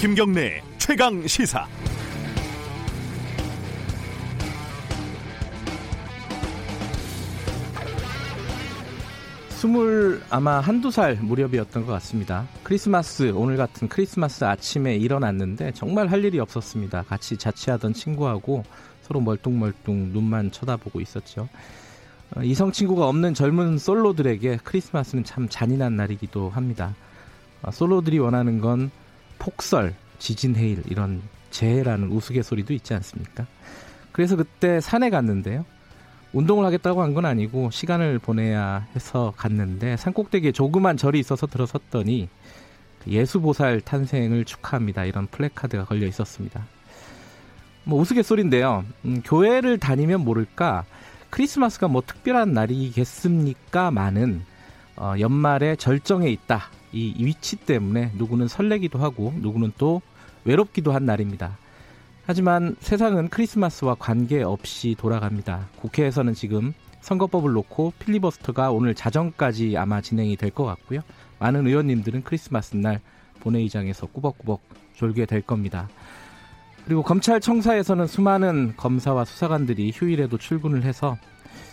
김경래 최강 시사. 스물 아마 한두 살 무렵이었던 것 같습니다. 크리스마스 오늘 같은 크리스마스 아침에 일어났는데 정말 할 일이 없었습니다. 같이 자취하던 친구하고 서로 멀뚱멀뚱 눈만 쳐다보고 있었죠. 어, 이성 친구가 없는 젊은 솔로들에게 크리스마스는 참 잔인한 날이기도 합니다. 어, 솔로들이 원하는 건 폭설, 지진 해일 이런 재해라는 우스갯소리도 있지 않습니까? 그래서 그때 산에 갔는데요. 운동을 하겠다고 한 건 아니고 시간을 보내야 해서 갔는데 산 꼭대기에 조그만 절이 있어서 들어섰더니 그 예수보살 탄생을 축하합니다. 이런 플래카드가 걸려 있었습니다. 뭐 우스갯소리인데요. 음, 교회를 다니면 모를까 크리스마스가 뭐 특별한 날이겠습니까? 많은 어, 연말에 절정에 있다. 이 위치 때문에 누구는 설레기도 하고 누구는 또 외롭기도 한 날입니다. 하지만 세상은 크리스마스와 관계없이 돌아갑니다. 국회에서는 지금 선거법을 놓고 필리버스터가 오늘 자정까지 아마 진행이 될 것 같고요. 많은 의원님들은 크리스마스 날 본회의장에서 꾸벅꾸벅 졸게 될 겁니다. 그리고 검찰청사에서는 수많은 검사와 수사관들이 휴일에도 출근을 해서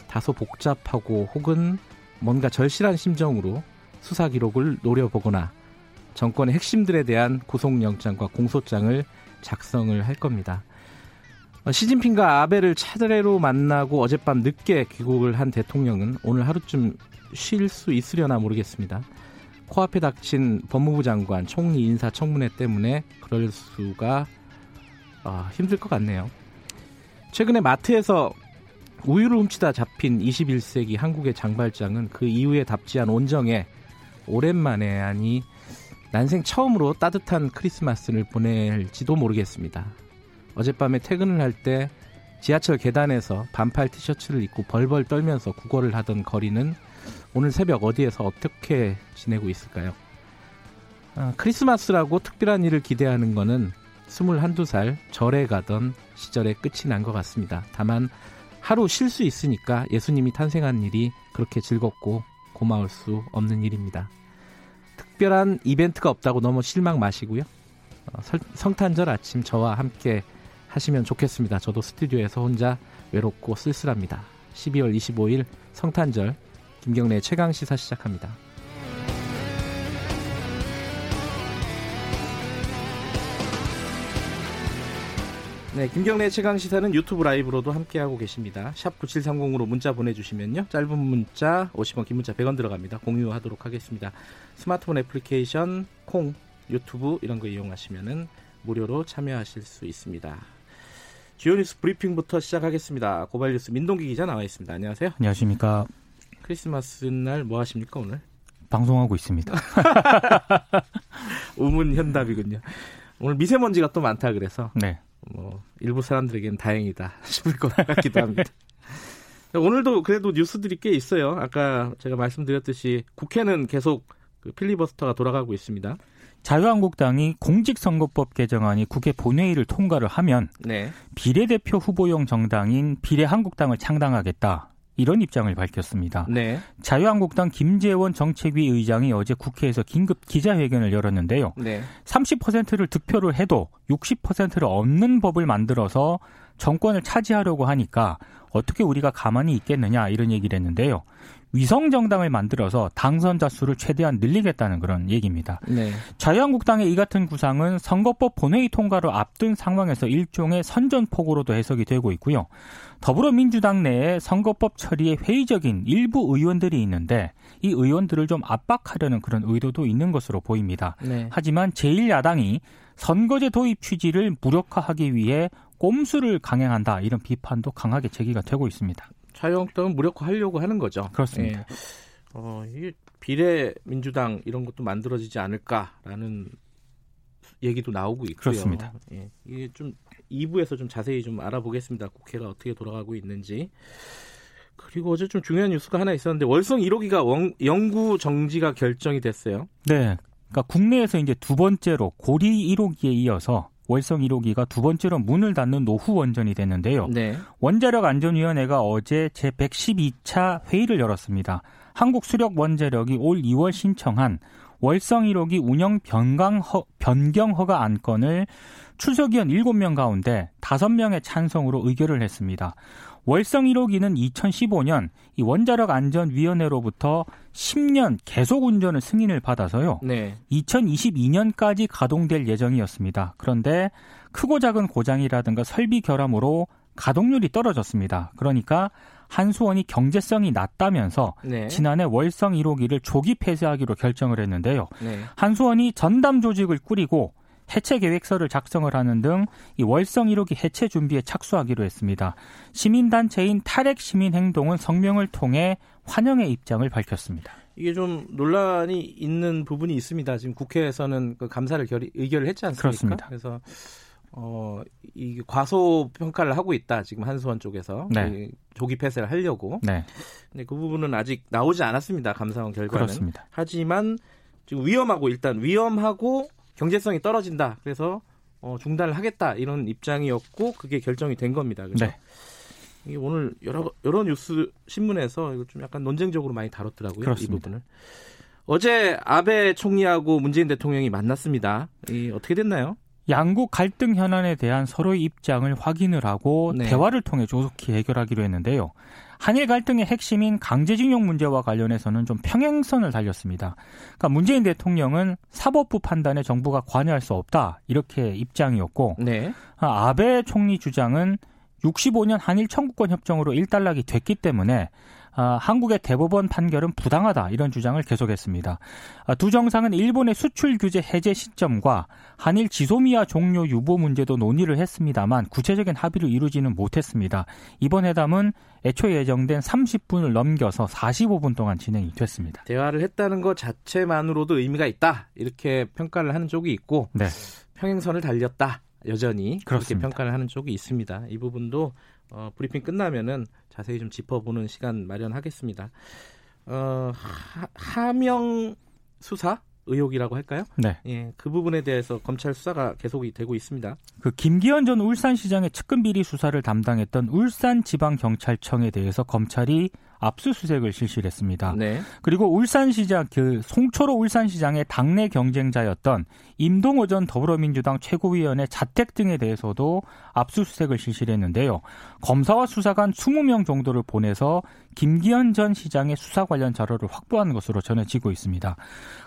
다소 복잡하고 혹은 뭔가 절실한 심정으로 수사 기록을 노려보거나 정권의 핵심들에 대한 구속영장과 공소장을 작성을 할 겁니다. 어, 시진핑과 아베를 차례로 만나고 어젯밤 늦게 귀국을 한 대통령은 오늘 하루쯤 쉴 수 있으려나 모르겠습니다. 코앞에 닥친 법무부 장관 총리 인사 청문회 때문에 그럴 수가 어, 힘들 것 같네요. 최근에 마트에서 우유를 훔치다 잡힌 21세기 한국의 장발장은 그 이후에 답지한 온정에 오랜만에 아니 난생 처음으로 따뜻한 크리스마스를 보낼지도 모르겠습니다. 어젯밤에 퇴근을 할 때 지하철 계단에서 반팔 티셔츠를 입고 벌벌 떨면서 구걸을 하던 거리는 오늘 새벽 어디에서 어떻게 지내고 있을까요? 아, 크리스마스라고 특별한 일을 기대하는 거는 스물 한두 살 절에 가던 시절에 끝이 난 것 같습니다. 다만 하루 쉴 수 있으니까 예수님이 탄생한 일이 그렇게 즐겁고 고마울 수 없는 일입니다. 특별한 이벤트가 없다고 너무 실망 마시고요. 어, 성탄절 아침 저와 함께 하시면 좋겠습니다. 저도 스튜디오에서 혼자 외롭고 쓸쓸합니다. 12월 25일 성탄절 김경래 최강 시사 시작합니다. 네, 김경래 최강 시사는 유튜브 라이브로도 함께하고 계십니다. 샵 9730으로 문자 보내주시면요. 짧은 문자 50원, 긴 문자 100원 들어갑니다. 공유하도록 하겠습니다. 스마트폰 애플리케이션, 콩, 유튜브 이런 거 이용하시면은 무료로 참여하실 수 있습니다. 주요 뉴스 브리핑부터 시작하겠습니다. 고발 뉴스 민동기 기자 나와 있습니다. 안녕하세요. 안녕하십니까. 크리스마스 날 뭐 하십니까 오늘? 방송하고 있습니다. 우문 현답이군요. 오늘 미세먼지가 또 많다 그래서 네. 뭐 일부 사람들에게는 다행이다 싶을 것 같기도 합니다. 오늘도 그래도 뉴스들이 꽤 있어요. 아까 제가 말씀드렸듯이 국회는 계속 그 필리버스터가 돌아가고 있습니다. 자유한국당이 공직선거법 개정안이 국회 본회의를 통과를 하면 네. 비례대표 후보용 정당인 비례한국당을 창당하겠다. 이런 입장을 밝혔습니다. 네. 자유한국당 김재원 정책위 의장이 어제 국회에서 긴급 기자회견을 열었는데요. 네. 30%를 득표를 해도 60%를 없는 법을 만들어서 정권을 차지하려고 하니까 어떻게 우리가 가만히 있겠느냐 이런 얘기를 했는데요. 위성 정당을 만들어서 당선자 수를 최대한 늘리겠다는 그런 얘기입니다. 네. 자유한국당의 이 같은 구상은 선거법 본회의 통과를 앞둔 상황에서 일종의 선전포고로도 해석이 되고 있고요. 더불어민주당 내에 선거법 처리에 회의적인 일부 의원들이 있는데 이 의원들을 좀 압박하려는 그런 의도도 있는 것으로 보입니다. 네. 하지만 제1야당이 선거제 도입 취지를 무력화하기 위해 꼼수를 강행한다 이런 비판도 강하게 제기가 되고 있습니다. 자유한국당은 무력화하려고 하는 거죠. 그렇습니다. 예. 어, 이게 비례 민주당 이런 것도 만들어지지 않을까라는 얘기도 나오고 있고요. 그렇습니다. 예. 이게 좀 2부에서 좀 자세히 좀 알아보겠습니다. 국회가 어떻게 돌아가고 있는지. 그리고 어제 좀 중요한 뉴스가 하나 있었는데 월성 1호기가 원, 영구 정지가 결정이 됐어요. 네. 그러니까 국내에서 이제 두 번째로 고리 1호기에 이어서 월성 1호기가 두 번째로 문을 닫는 노후 원전이 됐는데요. 네. 원자력 안전위원회가 어제 제 112차 회의를 열었습니다. 한국 수력 원자력이 올 2월 신청한 월성 1호기 운영 변경, 허, 변경 허가 안건을 출석위원 7명 가운데 5명의 찬성으로 의결을 했습니다. 월성 1호기는 2015년 이 원자력 안전위원회로부터 10년 계속 운전을 승인을 받아서요. 네. 2022년까지 가동될 예정이었습니다. 그런데 크고 작은 고장이라든가 설비 결함으로 가동률이 떨어졌습니다. 그러니까 한수원이 경제성이 낮다면서 네. 지난해 월성 1호기를 조기 폐쇄하기로 결정을 했는데요. 네. 한수원이 전담 조직을 꾸리고 해체 계획서를 작성을 하는 등 이 월성 1호기 해체 준비에 착수하기로 했습니다. 시민단체인 탈핵 시민행동은 성명을 통해 환영의 입장을 밝혔습니다. 이게 좀 논란이 있는 부분이 있습니다. 지금 국회에서는 그 감사를 결의, 의결을 했지 않습니까? 그렇습니다. 그래서 어, 이 과소 평가를 하고 있다. 지금 한수원 쪽에서 네. 조기 폐쇄를 하려고. 네. 근데 그 부분은 아직 나오지 않았습니다. 감사원 결과는. 그렇습니다. 하지만 지금 위험하고 일단 위험하고 경제성이 떨어진다. 그래서 어, 중단을 하겠다 이런 입장이었고 그게 결정이 된 겁니다. 그래서 네. 이게 오늘 여러 여러 뉴스 신문에서 이거 좀 약간 논쟁적으로 많이 다뤘더라고요. 그렇습니다. 이 부분을. 어제 아베 총리하고 문재인 대통령이 만났습니다. 이 어떻게 됐나요? 양국 갈등 현안에 대한 서로의 입장을 확인을 하고 네. 대화를 통해 조속히 해결하기로 했는데요. 한일 갈등의 핵심인 강제징용 문제와 관련해서는 좀 평행선을 달렸습니다. 그러니까 문재인 대통령은 사법부 판단에 정부가 관여할 수 없다 이렇게 입장이었고 네. 아, 아베 총리 주장은 65년 한일 청구권 협정으로 일단락이 됐기 때문에 아, 한국의 대법원 판결은 부당하다 이런 주장을 계속했습니다. 아, 두 정상은 일본의 수출 규제 해제 시점과 한일 지소미아 종료 유보 문제도 논의를 했습니다만 구체적인 합의를 이루지는 못했습니다. 이번 회담은 애초 예정된 30분을 넘겨서 45분 동안 진행이 됐습니다. 대화를 했다는 것 자체만으로도 의미가 있다 이렇게 평가를 하는 쪽이 있고 네. 평행선을 달렸다 여전히. 그렇게 평가를 하는 쪽이 있습니다. 이 부분도 어, 브리핑 끝나면은 자세히 좀 짚어보는 시간 마련하겠습니다. 어, 하, 하명 수사 의혹이라고 할까요? 네. 예, 그 부분에 대해서 검찰 수사가 계속이 되고 있습니다. 그 김기현 전 울산시장의 측근 비리 수사를 담당했던 울산지방경찰청에 대해서 검찰이 압수수색을 실시를 했습니다. 네. 그리고 울산시장 그 송초로 울산시장의 당내 경쟁자였던 임동호 전 더불어민주당 최고위원의 자택 등에 대해서도 압수수색을 실시를 했는데요. 검사와 수사관 20명 정도를 보내서 김기현 전 시장의 수사 관련 자료를 확보한 것으로 전해지고 있습니다.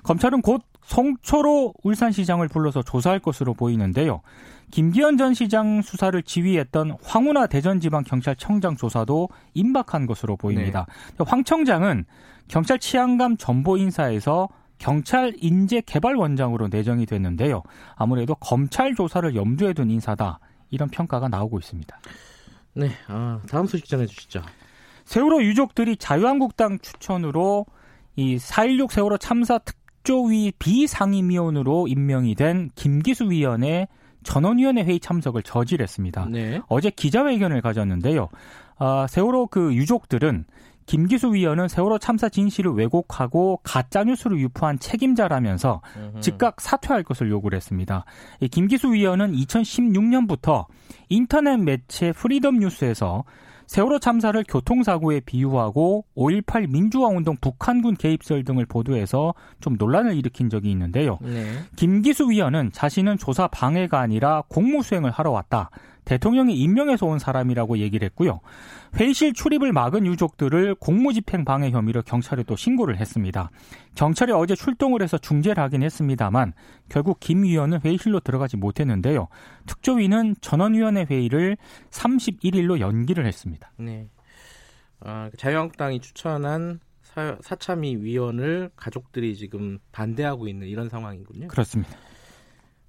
검찰은 곧 송초로 울산시장을 불러서 조사할 것으로 보이는데요. 김기현 전 시장 수사를 지휘했던 황운하 대전지방경찰청장 조사도 임박한 것으로 보입니다. 네. 황 청장은 경찰 치안감 전보 인사에서 경찰 인재 개발 원장으로 내정이 됐는데요. 아무래도 검찰 조사를 염두에 둔 인사다. 이런 평가가 나오고 있습니다. 네, 아, 다음 소식 전해 주시죠. 세월호 유족들이 자유한국당 추천으로 이 4.16 세월호 참사 특 조위 비상임위원으로 임명이 된 김기수 위원의 전원위원회 회의 참석을 저질했습니다. 네. 어제 기자회견을 가졌는데요. 아, 세월호 그 유족들은 김기수 위원은 세월호 참사 진실을 왜곡하고 가짜 뉴스를 유포한 책임자라면서. 즉각 사퇴할 것을 요구를 했습니다. 이 김기수 위원은 2016년부터 인터넷 매체 프리덤 뉴스에서 세월호 참사를 교통사고에 비유하고 5.18 민주화운동 북한군 개입설 등을 보도해서 좀 논란을 일으킨 적이 있는데요. 네. 김기수 위원은 자신은 조사 방해가 아니라 공무수행을 하러 왔다. 대통령이 임명해서 온 사람이라고 얘기를 했고요. 회의실 출입을 막은 유족들을 공무집행 방해 혐의로 경찰에 또 신고를 했습니다. 경찰이 어제 출동을 해서 중재를 하긴 했습니다만 결국 김 위원은 회의실로 들어가지 못했는데요. 특조위는 전원위원회 회의를 31일로 연기를 했습니다. 네. 아, 자유한국당이 추천한 사, 사참위 위원을 가족들이 지금 반대하고 있는 이런 상황이군요. 그렇습니다.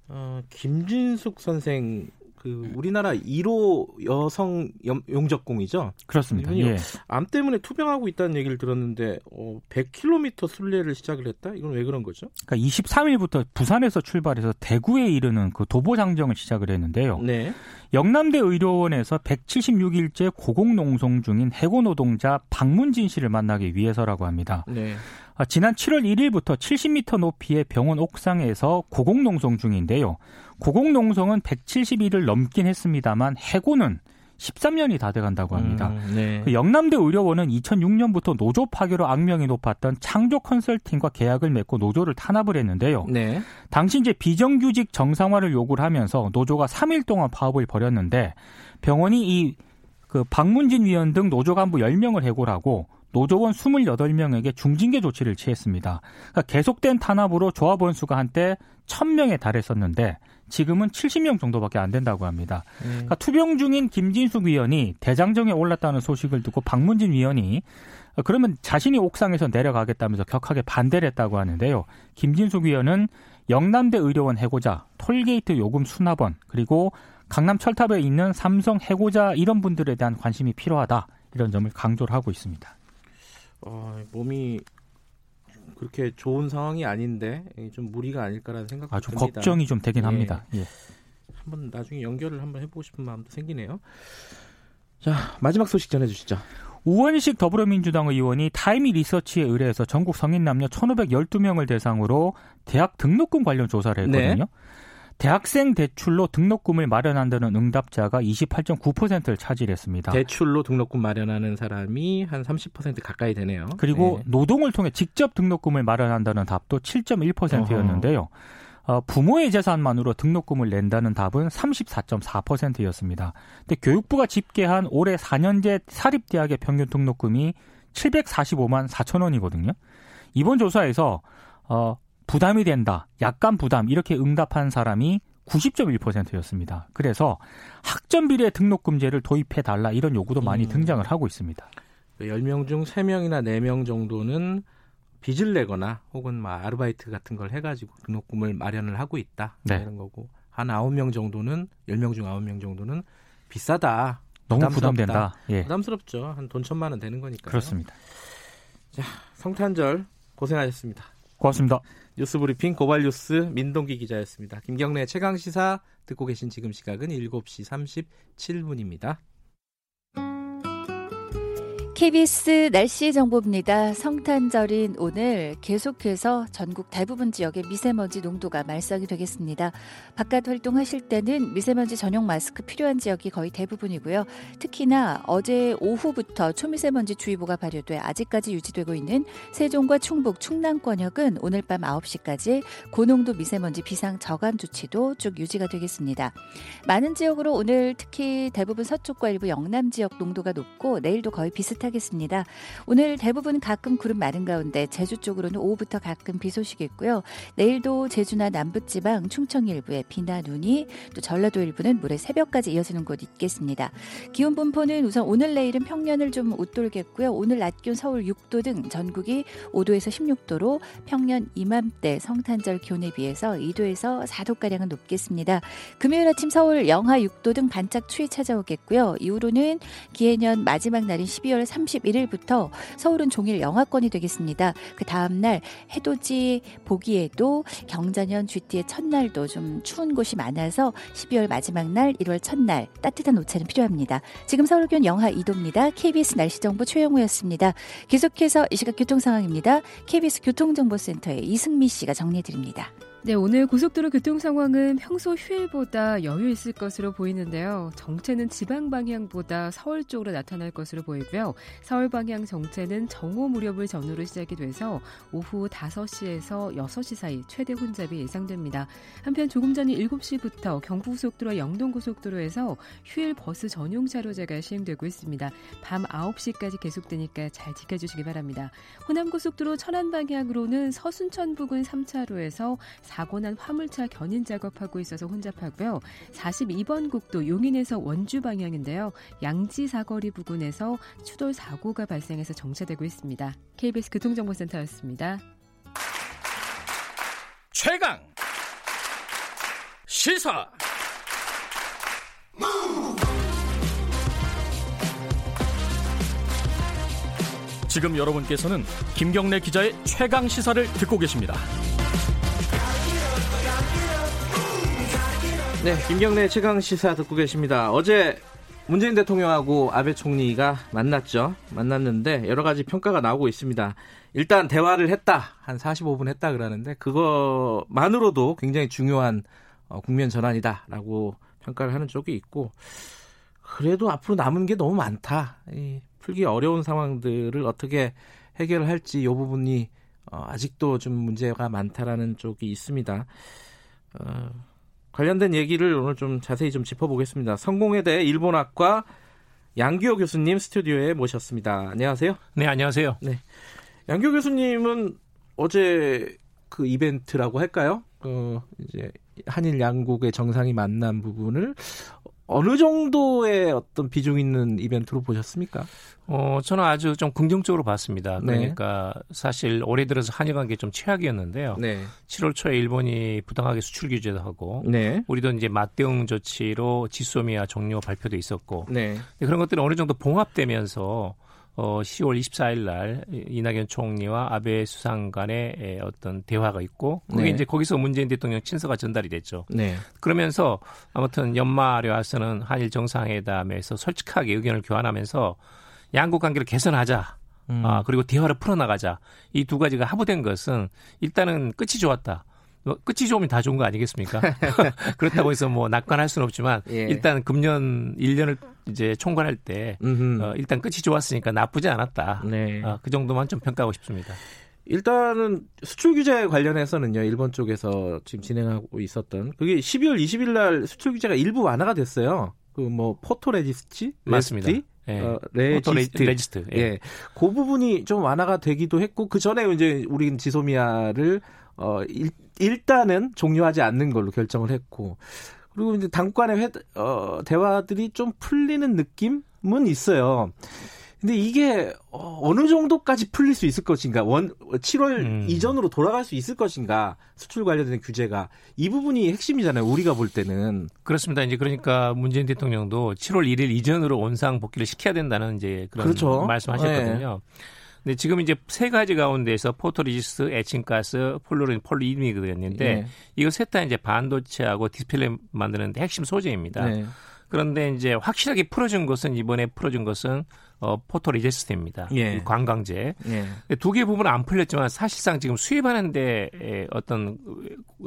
어, 김진숙 선생 그 우리나라 1호 여성 용접공이죠. 그렇습니다. 예. 암 때문에 투병하고 있다는 얘기를 들었는데 어, 100km 순례를 시작을 했다. 이건 왜 그런 거죠? 그러니까 23일부터 부산에서 출발해서 대구에 이르는 그 도보 장정을 시작을 했는데요. 네. 영남대 의료원에서 176일째 고공농성 중인 해고 노동자 박문진 씨를 만나기 위해서라고 합니다. 네. 아, 지난 7월 1일부터 70m 높이의 병원 옥상에서 고공농성 중인데요. 고공농성은 170일을 넘긴 했습니다만 해고는 13년이 다 돼간다고 합니다. 음, 네. 그 영남대 의료원은 2006년부터 노조 파괴로 악명이 높았던 창조 컨설팅과 계약을 맺고 노조를 탄압을 했는데요. 네. 당시 이제 비정규직 정상화를 요구를 하면서 노조가 3일 동안 파업을 벌였는데 병원이 이 그 박문진 위원 등 노조 간부 10명을 해고하고 노조원 28명에게 중징계 조치를 취했습니다. 그러니까 계속된 탄압으로 조합원 수가 한때 1000명에 달했었는데 지금은 70명 정도밖에 안 된다고 합니다. 음. 그러니까 투병 중인 김진숙 위원이 대장정에 올랐다는 소식을 듣고 박문진 위원이 그러면 자신이 옥상에서 내려가겠다면서 격하게 반대를 했다고 하는데요. 김진숙 위원은 영남대 의료원 해고자, 톨게이트 요금 수납원, 그리고 강남 철탑에 있는 삼성 해고자 이런 분들에 대한 관심이 필요하다. 이런 점을 강조를 하고 있습니다. 어, 몸이 그렇게 좋은 상황이 아닌데 좀 무리가 아닐까라는 생각도 아, 좀 듭니다. 걱정이 좀 되긴 예. 합니다. 예. 한번 나중에 연결을 한번 해보고 싶은 마음도 생기네요. 자 마지막 소식 전해주시죠. 우원식 더불어민주당 의원이 타이미 리서치에 의뢰해서 전국 성인 남녀 1,512명을 대상으로 대학 등록금 관련 조사를 했거든요. 네. 대학생 대출로 등록금을 마련한다는 응답자가 28.9%를 차지했습니다. 대출로 등록금 마련하는 사람이 한 30% 가까이 되네요. 그리고 네. 노동을 통해 직접 등록금을 마련한다는 답도 7.1%였는데요. 어, 부모의 재산만으로 등록금을 낸다는 답은 34.4%였습니다. 근데 교육부가 집계한 올해 4년제 사립대학의 평균 등록금이 745만 4천 원이거든요. 이번 조사에서 어, 부담이 된다, 약간 부담 이렇게 응답한 사람이 90.1%였습니다. 그래서 학점 비례 등록 금제를 도입해 달라 이런 요구도 많이 음. 등장을 하고 있습니다. 10명 중 3명이나 4명 정도는 빚을 내거나 혹은 뭐 아르바이트 같은 걸 해가지고 등록금을 마련을 하고 있다 네. 이런 거고 한 9명 정도는 10명 중 9명 정도는 비싸다. 너무 부담된다. 예. 부담스럽죠. 한 돈 천만 원 되는 거니까. 그렇습니다. 자, 성탄절 고생하셨습니다. 고맙습니다. 뉴스브리핑 고발뉴스 민동기 기자였습니다. 김경래 최강 시사 듣고 계신 지금 시각은 7시 37분입니다. KBS 날씨 정보입니다. 성탄절인 오늘 계속해서 전국 대부분 지역에 미세먼지 농도가 말썽이 되겠습니다. 바깥 활동하실 때는 미세먼지 전용 마스크 필요한 지역이 거의 대부분이고요. 특히나 어제 오후부터 초미세먼지 주의보가 발효돼 아직까지 유지되고 있는 세종과 충북, 충남권역은 오늘 밤 9시까지 고농도 미세먼지 비상 저감 조치도 쭉 유지가 되겠습니다. 많은 지역으로 오늘 특히 대부분 서쪽과 일부 영남 지역 농도가 높고 내일도 거의 비슷하게 하겠습니다. 오늘 대부분 가끔 구름 많은 가운데 제주 쪽으로는 오후부터 가끔 비 소식있고요. 내일도 제주나 남부지방, 충청 일부에 비나 눈이 또 전라도 일부는 모레 새벽까지 이어지는 곳 있겠습니다. 기온 분포는 우선 오늘 내일은 평년을 좀 웃돌겠고요. 오늘 낮 기온 서울 6도 등 전국이 5도에서 16도로 평년 이맘때 성탄절 기온에 비해서 2도에서 4도가량은 높겠습니다. 금요일 아침 서울 영하 6도 등 반짝 추위 찾아오겠고요. 이후로는 기해년 마지막 날인 12월 3 31일부터 서울은 종일 영하권이 되겠습니다. 그 다음날 해돋이 보기에도 경자년 쥐띠의 첫날도 좀 추운 곳이 많아서 12월 마지막 날 1월 첫날 따뜻한 옷차림 필요합니다. 지금 서울 기온 영하 2도입니다. KBS 날씨정보 최영우였습니다. 계속해서 이 시각 교통 상황입니다. KBS 교통정보센터의 이승미 씨가 정리해드립니다. 네, 오늘 고속도로 교통 상황은 평소 휴일보다 여유 있을 것으로 보이는데요. 정체는 지방 방향보다 서울 쪽으로 나타날 것으로 보이고요. 서울 방향 정체는 정오 무렵을 전후로 시작이 돼서 오후 5시에서 6시 사이 최대 혼잡이 예상됩니다. 한편 조금 전 7시부터 경부고속도로 영동고속도로에서 휴일 버스 전용 차로제가 시행되고 있습니다. 밤 9시까지 계속되니까 잘 지켜주시기 바랍니다. 호남고속도로 천안 방향으로는 서순천 부근 3차로에서 사고 난 화물차 견인 작업하고 있어서 혼잡하고요. 42번 국도 용인에서 원주 방향인데요. 양지 사거리 부근에서 추돌 사고가 발생해서 정체되고 있습니다. KBS 교통정보센터였습니다. 최강 시사 지금 여러분께서는 김경래 기자의 최강 시사를 듣고 계십니다. 네, 김경래 최강 시사 듣고 계십니다. 어제 문재인 대통령하고 아베 총리가 만났죠. 만났는데 여러 가지 평가가 나오고 있습니다. 일단 대화를 했다. 한 45분 했다 그러는데 그거만으로도 굉장히 중요한 어, 국면 전환이다라고 평가를 하는 쪽이 있고 그래도 앞으로 남은 게 너무 많다. 이 풀기 어려운 상황들을 어떻게 해결할지 이 부분이 어, 아직도 좀 문제가 많다라는 쪽이 있습니다. 어, 관련된 얘기를 오늘 좀 자세히 좀 짚어보겠습니다. 성공회대 일본학과 양규호 교수님 스튜디오에 모셨습니다. 안녕하세요. 네, 안녕하세요. 네. 양규호 교수님은 어제 그 이벤트라고 할까요? 어, 이제 한일 양국의 정상이 만난 부분을 어느 정도의 어떤 비중 있는 이벤트로 보셨습니까? 어, 저는 아주 좀 긍정적으로 봤습니다. 네. 그러니까 네. 사실 올해 들어서 한일 관계 좀 최악이었는데요. 네. 7월 초에 일본이 부당하게 수출 규제도 하고 네. 우리도 이제 맞대응 조치로 지소미아 종료 발표도 있었고 네. 그런 것들이 어느 정도 봉합되면서 어, 10월 24일 날 이낙연 총리와 아베 수상 간의 어떤 대화가 있고 그게 네. 이제 거기서 문재인 대통령 친서가 전달이 됐죠. 네. 그러면서 아무튼 연말에 와서는 한일 정상회담에서 솔직하게 의견을 교환하면서 양국 관계를 개선하자. 음. 아, 그리고 대화를 풀어나가자. 이 두 가지가 합의된 것은 일단은 끝이 좋았다. 뭐 끝이 좋으면 다 좋은 거 아니겠습니까? 그렇다고 해서 뭐 낙관할 수는 없지만 예. 일단 금년 1년을 이제 총괄할 때 어, 일단 끝이 좋았으니까 나쁘지 않았다. 네. 어, 그 정도만 좀 평가하고 싶습니다. 일단은 수출 규제 관련해서는요 일본 쪽에서 지금 진행하고 있었던 그게 12월 20일 날 수출 규제가 일부 완화가 됐어요. 그 뭐 포토 레지스치 맞습니다. 예. 어, resist. resist. 예. 예. 그 부분이 좀 완화가 되기도 했고 그 전에 이제 우리 지소미아를 어 일, 일단은 종료하지 않는 걸로 결정을 했고 그리고 이제 당국 간의 회, 어, 대화들이 좀 풀리는 느낌은 있어요. 근데 이게 어, 어느 정도까지 풀릴 수 있을 것인가? 원 7월 음. 이전으로 돌아갈 수 있을 것인가? 수출 관련된 규제가 이 부분이 핵심이잖아요. 우리가 볼 때는 그렇습니다. 이제 그러니까 문재인 대통령도 7월 1일 이전으로 원상 복귀를 시켜야 된다는 이제 그런 그렇죠. 말씀하셨거든요. 네. 근데 지금 이제 세 가지 가운데서 photoresist, 에칭가스, 플루오린 폴리이미드였는데 네. 이거 셋다 이제 반도체하고 디스플레이 만드는데 핵심 소재입니다. 네. 그런데 이제 확실하게 풀어준 것은 이번에 풀어준 것은 어, photoresist입니다. 예. 감광재. 예. 두개 부분은 안 풀렸지만 사실상 지금 수입하는데 어떤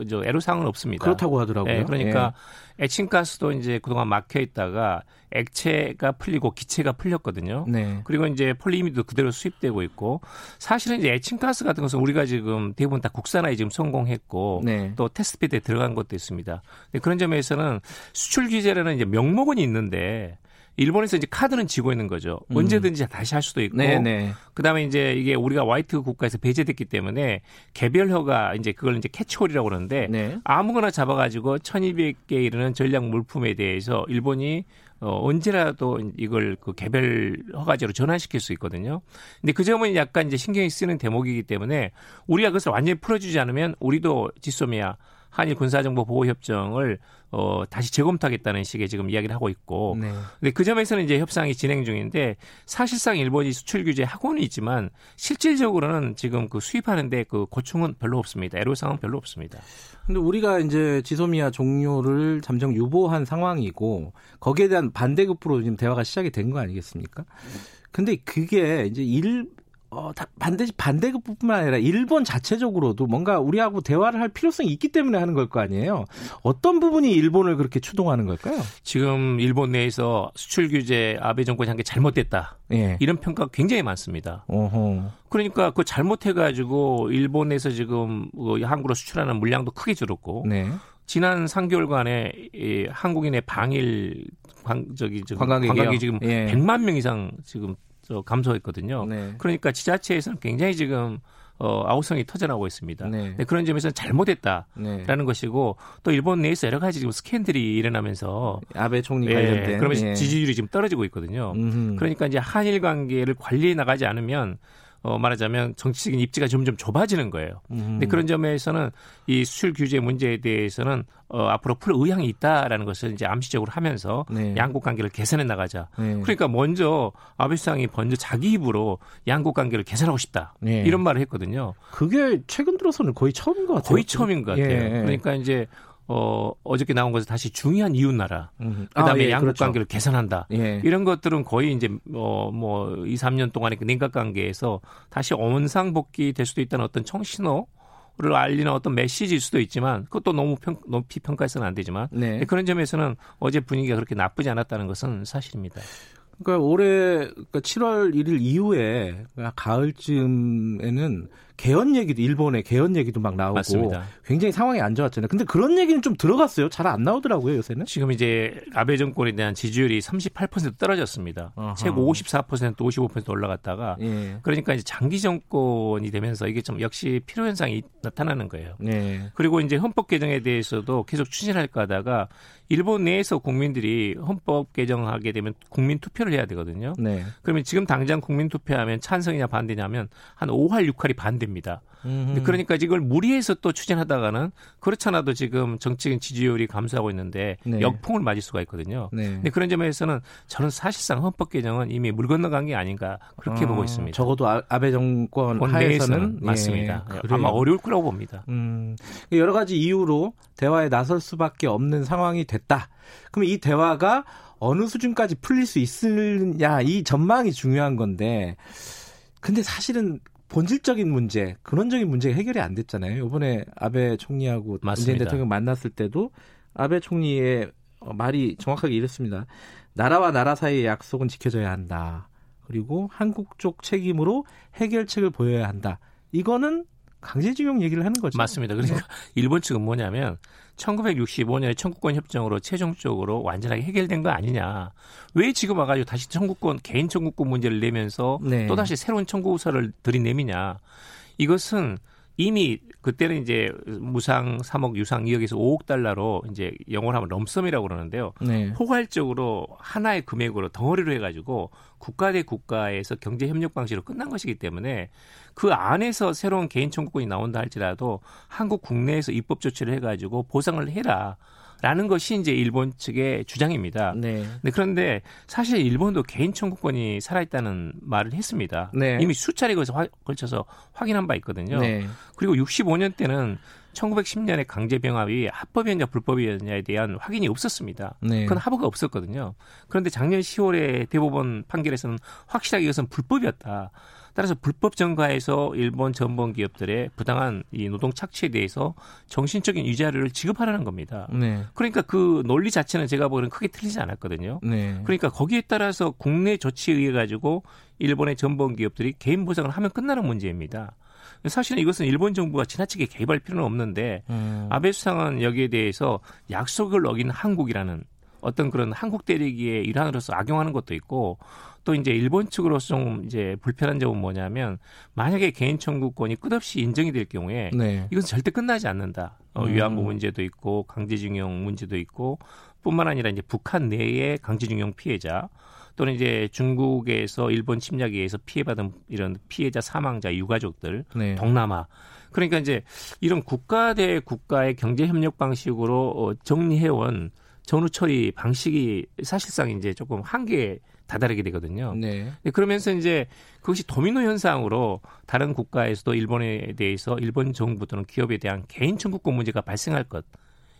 저 애로사항은 없습니다. 그렇다고 하더라고요. 예, 그러니까 예. 에칭가스도 이제 그동안 막혀 있다가 액체가 풀리고 기체가 풀렸거든요. 네. 그리고 이제 폴리미도 그대로 수입되고 있고 사실은 이제 에칭가스 같은 것은 우리가 지금 대부분 다 국산화에 지금 성공했고 네. 또 테스트핏에 들어간 것도 있습니다. 그런 점에서는 수출 규제라는 이제 명목은 있는데 일본에서 이제 카드는 지고 있는 거죠. 음. 언제든지 다시 할 수도 있고. 네네. 네. 그다음에 이제 이게 우리가 화이트 국가에서 배제됐기 때문에 개별허가 이제 그걸 이제 캐치홀이라고 그러는데 네. 아무거나 잡아가지고 1,200개 이르는 전략 물품에 대해서 일본이 어, 언제라도 이걸 그 개별 허가제로 전환시킬 수 있거든요. 근데 그 점은 약간 이제 신경이 쓰는 대목이기 때문에 우리가 그것을 완전히 풀어주지 않으면 우리도 지소미아 한일 군사정보 보호 협정을 어 다시 재검토하겠다는 식의 지금 이야기를 하고 있고 네. 근데 그 점에서는 이제 협상이 진행 중인데 사실상 일본이 수출 규제 하고는 있지만 실질적으로는 지금 그 수입하는데 그 고충은 별로 없습니다. 애로사항은 별로 없습니다. 근데 우리가 이제 지소미아 종료를 잠정 유보한 상황이고 거기에 대한 반대급부로 지금 대화가 시작이 된 거 아니겠습니까? 근데 그게 이제 일 어, 다 반드시 반대급뿐만 아니라 일본 자체적으로도 뭔가 우리하고 대화를 할 필요성이 있기 때문에 하는 걸 거 아니에요. 어떤 부분이 일본을 그렇게 추동하는 걸까요? 지금 일본 내에서 수출 규제 아베 정권이 한 게 잘못됐다. 예. 이런 평가가 굉장히 많습니다. 어허. 그러니까 그 잘못해가지고 일본에서 지금 그 한국으로 수출하는 물량도 크게 줄었고 네. 지난 3개월간에 이 한국인의 방일 관, 저기 관광객이 지금 예. 100만 명 이상 지금 저 감소했거든요. 네. 그러니까 지자체에서는 굉장히 지금 어, 아우성이 터져나오고 있습니다. 네. 그런 점에서 잘못했다라는 네. 것이고 또 일본 내에서 여러 가지 지금 스캔들이 일어나면서 아베 총리 관련된 예, 그러면서 예. 지지율이 지금 떨어지고 있거든요. 음흠. 그러니까 이제 한일 관계를 관리해 나가지 않으면 어, 말하자면 정치적인 입지가 점점 좁아지는 거예요. 음. 근데 그런 점에서는 이 수출 규제 문제에 대해서는 어, 앞으로 풀 의향이 있다라는 것을 이제 암시적으로 하면서 네. 양국 관계를 개선해 나가자. 네. 그러니까 먼저 아베 수상이 먼저 자기 입으로 양국 관계를 개선하고 싶다. 네. 이런 말을 했거든요. 그게 최근 들어서는 거의 처음인 것 같아요. 거의 처음인 것 같아요. 예. 그러니까 이제 어, 어저께 나온 것은 다시 중요한 이웃 나라. 음. 그다음에 아, 예, 양국 그렇죠. 관계를 개선한다. 예. 이런 것들은 거의 이제 어, 뭐 2, 3년 동안의 그 냉각 관계에서 다시 원상 복귀 될 수도 있다는 어떤 청신호 를 알리는 어떤 메시지일 수도 있지만 그것도 너무 평, 높이 평가해서는 안 되지만 네. 그런 점에서는 어제 분위기가 그렇게 나쁘지 않았다는 것은 사실입니다. 그러니까 올해 그러니까 7월 1일 이후에 그러니까 가을쯤에는 개헌 얘기도 일본의 개헌 얘기도 막 나오고 맞습니다. 굉장히 상황이 안 좋았잖아요. 근데 그런 얘기는 좀 들어갔어요. 잘 안 나오더라고요, 요새는. 지금 이제 아베 정권에 대한 지지율이 38% 떨어졌습니다. 어허. 최고 54% 55% 올라갔다가 예. 그러니까 이제 장기 정권이 되면서 이게 좀 역시 필요 현상이 나타나는 거예요. 예. 그리고 이제 헌법 개정에 대해서도 계속 추진할 거다가 일본 내에서 국민들이 헌법 개정하게 되면 국민 투표를 해야 되거든요. 네. 그러면 지금 당장 국민 투표하면 찬성이냐 반대냐면 한 5할 6할이 반대 입니다. 그러니까 이걸 무리해서 또 추진하다가는 그렇잖아도 지금 정치적인 지지율이 감소하고 있는데 네. 역풍을 맞을 수가 있거든요. 네. 근데 그런 점에서는 저는 사실상 헌법 개정은 이미 물 건너간 게 아닌가 그렇게 어, 보고 있습니다. 적어도 아, 아베 정권 하에서는 예, 맞습니다. 예, 아마 어려울 거라고 봅니다. 음, 여러 가지 이유로 대화에 나설 수밖에 없는 상황이 됐다. 그럼 이 대화가 어느 수준까지 풀릴 수 있느냐 이 전망이 중요한 건데 근데 사실은 본질적인 문제, 근원적인 문제가 해결이 안 됐잖아요. 이번에 아베 총리하고 문재인 대통령 만났을 때도 아베 총리의 어, 말이 정확하게 이랬습니다. 나라와 나라 사이의 약속은 지켜져야 한다. 그리고 한국 쪽 책임으로 해결책을 보여야 한다. 이거는 강제징용 얘기를 하는 거죠. 맞습니다. 그러니까 일본 측은 뭐냐면 1965년에 청구권 협정으로 최종적으로 완전하게 해결된 거 아니냐. 왜 지금 와가지고 다시 청구권 개인 청구권 문제를 내면서 네. 또 다시 새로운 청구서를 들이내미냐. 이것은 이미 그때는 이제 무상 3억 유상 2억에서 5억 달러로 이제 영어로 하면 럼섬이라고 그러는데요. 네. 포괄적으로 하나의 금액으로 덩어리로 해가지고 국가 대 국가에서 경제 협력 방식으로 끝난 것이기 때문에 그 안에서 새로운 개인 청구권이 나온다 할지라도 한국 국내에서 입법 조치를 해가지고 보상을 해라. 라는 것이 이제 일본 측의 주장입니다. 네. 네, 그런데 사실 일본도 개인 청구권이 살아있다는 말을 했습니다. 네. 이미 수차례 걸쳐서 확인한 바 있거든요. 네. 그리고 65년 때는 1910년에 강제병합이 합법이었냐 불법이었냐에 대한 확인이 없었습니다. 네. 그건 합의가 없었거든요. 그런데 작년 10월에 대법원 판결에서는 확실하게 이것은 불법이었다. 따라서 불법 정가에서 일본 전범 기업들의 부당한 이 노동 착취에 대해서 정신적인 위자료를 지급하라는 겁니다. 네. 그러니까 그 논리 자체는 제가 보기에는 크게 틀리지 않았거든요. 네. 그러니까 거기에 따라서 국내 조치에 의해 가지고 일본의 전범 기업들이 개인 보상을 하면 끝나는 문제입니다. 사실은 이것은 일본 정부가 지나치게 개입할 필요는 없는데 음. 아베 수상은 여기에 대해서 약속을 어긴 한국이라는 어떤 그런 한국 대리기의 일환으로서 악용하는 것도 있고 또 이제 일본 측으로서 좀 이제 불편한 점은 뭐냐면 만약에 개인 청구권이 끝없이 인정이 될 경우에 네. 이건 절대 끝나지 않는다. 어, 음. 위안부 문제도 있고 강제징용 문제도 있고 뿐만 아니라 이제 북한 내의 강제징용 피해자 또는 이제 중국에서 일본 침략에 의해서 피해받은 이런 피해자 사망자 유가족들 네. 동남아 그러니까 이제 이런 국가 대 국가의 경제 협력 방식으로 어, 정리해온 전후 처리 방식이 사실상 이제 조금 한계에 다다르게 되거든요. 네. 그러면서 이제 그것이 도미노 현상으로 다른 국가에서도 일본에 대해서 일본 정부 또는 기업에 대한 개인 청구권 문제가 발생할 것.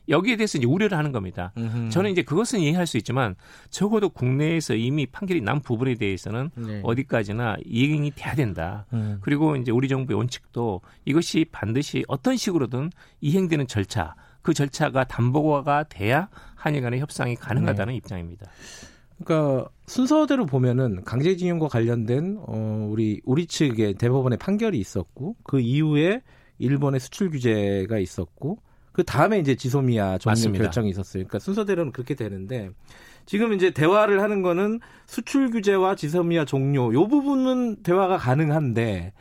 여기에 대해서 이제 우려를 하는 겁니다. 음흠. 저는 이제 그것은 이해할 수 있지만 적어도 국내에서 이미 판결이 난 부분에 대해서는 네. 어디까지나 이행이 돼야 된다. 음. 그리고 이제 우리 정부의 원칙도 이것이 반드시 어떤 식으로든 이행되는 절차, 그 절차가 담보화가 돼야 한일 간의 협상이 가능하다는 네. 입장입니다. 그러니까 순서대로 보면은 강제징용과 관련된 어 우리 우리 측의 대법원의 판결이 있었고 그 이후에 일본의 수출 규제가 있었고 그 다음에 이제 지소미아 종료 결정이 있었어요. 그러니까 순서대로는 그렇게 되는데 지금 이제 대화를 하는 거는 수출 규제와 지소미아 종료 요 부분은 대화가 가능한데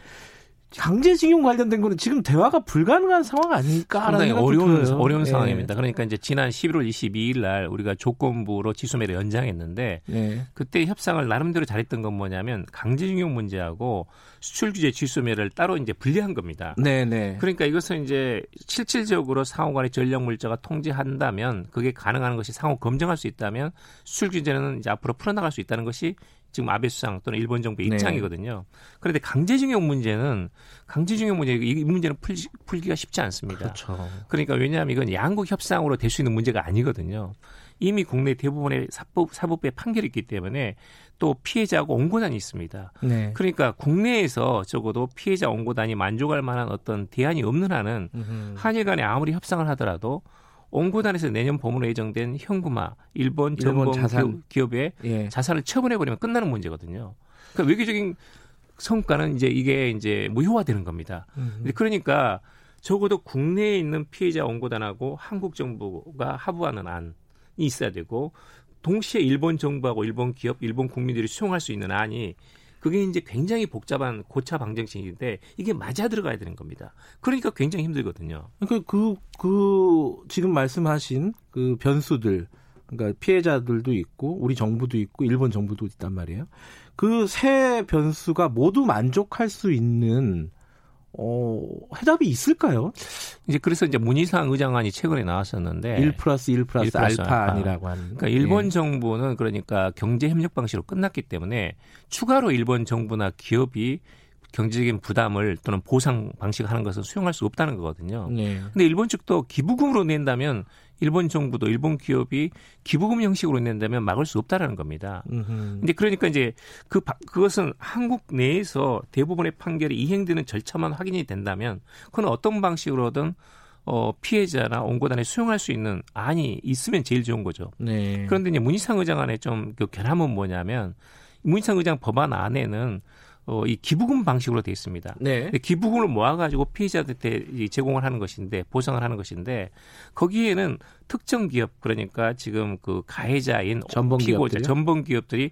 강제징용 관련된 거는 지금 대화가 불가능한 상황 아닐까? 상당히 어려운 들어요. 어려운 네. 상황입니다. 그러니까 이제 지난 11월 22일 날 우리가 조건부로 지소매를 연장했는데 네. 그때 협상을 나름대로 잘했던 건 뭐냐면 강제징용 문제하고 수출 규제 지소매를 따로 이제 분리한 겁니다. 네, 네. 그러니까 이것은 이제 실질적으로 상호간의 전력 물자가 통제한다면 그게 가능한 것이 상호 검증할 수 있다면 수출 규제는 이제 앞으로 풀어나갈 수 있다는 것이 지금 아베 수상 또는 일본 정부의 네. 입장이거든요. 그런데 강제징용 문제는 강제징용 문제 이 문제는 풀, 풀기가 쉽지 않습니다. 그렇죠. 그러니까 왜냐하면 이건 양국 협상으로 될 수 있는 문제가 아니거든요. 이미 국내 대부분의 사법, 사법부의 판결이 있기 때문에 또 피해자하고 원고단이 있습니다. 네. 그러니까 국내에서 적어도 피해자 원고단이 만족할 만한 어떤 대안이 없는 한은 음흠. 한일 간에 아무리 협상을 하더라도 원고단에서 내년 봄으로 예정된 현금화 일본 전범 자산. 기업의 예. 자산을 처분해버리면 끝나는 문제거든요. 그러니까 외교적인 성과는 이제 이게 이제 무효화되는 겁니다. 음. 그러니까 적어도 국내에 있는 피해자 원고단하고 한국 정부가 합의하는 안이 있어야 되고 동시에 일본 정부하고 일본 기업, 일본 국민들이 수용할 수 있는 안이 그게 이제 굉장히 복잡한 고차 방정식인데 이게 맞아 들어가야 되는 겁니다. 그러니까 굉장히 힘들거든요. 그러니까 그, 그, 지금 말씀하신 그 변수들, 그러니까 피해자들도 있고, 우리 정부도 있고, 일본 정부도 있단 말이에요. 그 세 변수가 모두 만족할 수 있는 어, 해답이 있을까요? 이제 그래서 이제 문희상 의장안이 최근에 나왔었는데 1 플러스 1 플러스, 1 플러스 알파 안이라고 하는. 그러니까 일본 예. 정부는 그러니까 경제 협력 방식으로 끝났기 때문에 추가로 일본 정부나 기업이 경제적인 부담을 또는 보상 방식을 하는 것을 수용할 수 없다는 거거든요. 네. 근데 일본 측도 기부금으로 낸다면 일본 정부도 일본 기업이 기부금 형식으로 낸다면 막을 수 없다라는 겁니다. 음흠. 근데 그러니까 이제 그 그것은 한국 내에서 대부분의 판결이 이행되는 절차만 확인이 된다면 그건 어떤 방식으로든 어, 피해자나 원고단에 수용할 수 있는 안이 있으면 제일 좋은 거죠. 네. 그런데 이제 문희상 의장 안에 좀 그 결함은 뭐냐면 문희상 의장 법안 안에는 어, 이 기부금 방식으로 되어 있습니다. 네. 기부금을 모아가지고 피해자들한테 제공을 하는 것인데 보상을 하는 것인데 거기에는 특정 기업 그러니까 지금 그 가해자인 전범 피고자 전범 기업들이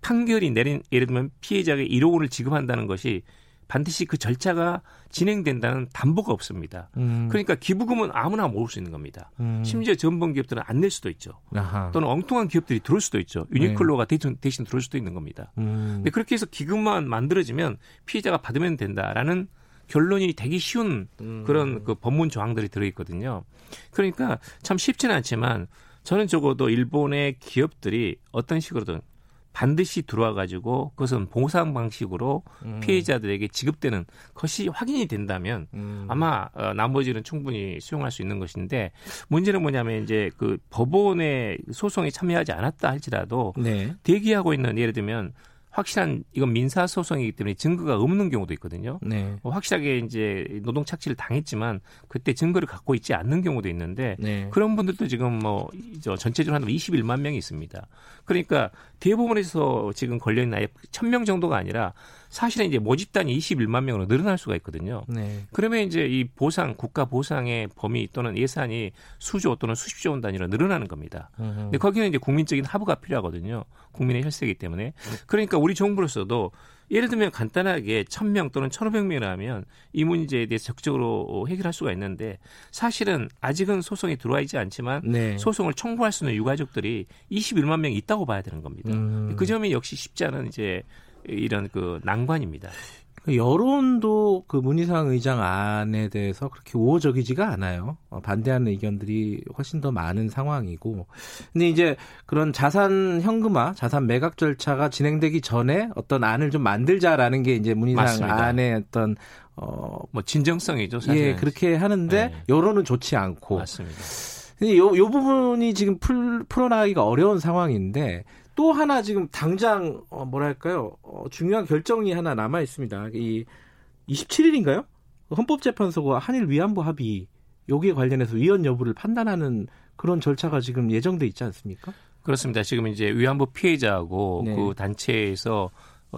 판결이 내린 예를 들면 피해자에게 1억 원을 지급한다는 것이 반드시 그 절차가 진행된다는 담보가 없습니다. 음. 그러니까 기부금은 아무나 모을 수 있는 겁니다. 음. 심지어 전범 기업들은 안 낼 수도 있죠. 아하. 또는 엉뚱한 기업들이 들어올 수도 있죠. 유니클로가 네. 대신, 대신 들어올 수도 있는 겁니다. 음. 근데 그렇게 해서 기금만 만들어지면 피해자가 받으면 된다라는 결론이 되기 쉬운 음. 그런 그 법문 조항들이 들어있거든요. 그러니까 참 쉽지는 않지만 저는 적어도 일본의 기업들이 어떤 식으로든 반드시 들어와 가지고 그것은 보상 방식으로 음. 피해자들에게 지급되는 것이 확인이 된다면 음. 아마 어, 나머지는 충분히 수용할 수 있는 것인데 문제는 뭐냐면 이제 그 법원의 소송에 참여하지 않았다 할지라도 네. 대기하고 있는 예를 들면 확실한 이건 민사 소송이기 때문에 증거가 없는 경우도 있거든요. 네. 뭐 확실하게 이제 노동 착취를 당했지만 그때 증거를 갖고 있지 않는 경우도 있는데 네. 그런 분들도 지금 뭐저 전체적으로 한 21만 명이 있습니다. 그러니까 대법원에서 지금 걸려 있는 아예 1000명 정도가 아니라 사실은 이제 모집단이 21만 명으로 늘어날 수가 있거든요. 네. 그러면 이제 이 보상 국가 보상의 범위 또는 예산이 수조 또는 수십조 원 단위로 늘어나는 겁니다. 으흠. 근데 거기는 이제 국민적인 합의가 필요하거든요. 국민의 혈세이기 때문에. 그러니까 우리 정부로서도 예를 들면 간단하게 1000명 또는 1500명이라면 이 문제에 대해서 적극적으로 해결할 수가 있는데 사실은 아직은 소송이 들어와 있지 않지만 네. 소송을 청구할 수 있는 유가족들이 21만 명이 있다고 봐야 되는 겁니다. 음. 그 점이 역시 쉽지 않은 이제 이런 그 난관입니다. 그 여론도 그 문희상 의장 안에 대해서 그렇게 우호적이지가 않아요. 어, 반대하는 의견들이 훨씬 더 많은 상황이고. 근데 이제 그런 자산 현금화, 자산 매각 절차가 진행되기 전에 어떤 안을 좀 만들자라는 게 이제 문희상 맞습니다. 안의 어떤 어 뭐 진정성이죠, 사실. 예, 그렇게 하는데 네. 여론은 좋지 않고. 맞습니다. 요, 요 부분이 지금 풀, 풀어나가기가 어려운 상황인데 또 하나 지금 당장 어, 뭐랄까요 어, 중요한 결정이 하나 남아 있습니다. 이 27일인가요? 헌법재판소가 한일 위안부 합의 여기에 관련해서 위헌 여부를 판단하는 그런 절차가 지금 예정돼 있지 않습니까? 그렇습니다. 지금 이제 위안부 피해자하고 네. 그 단체에서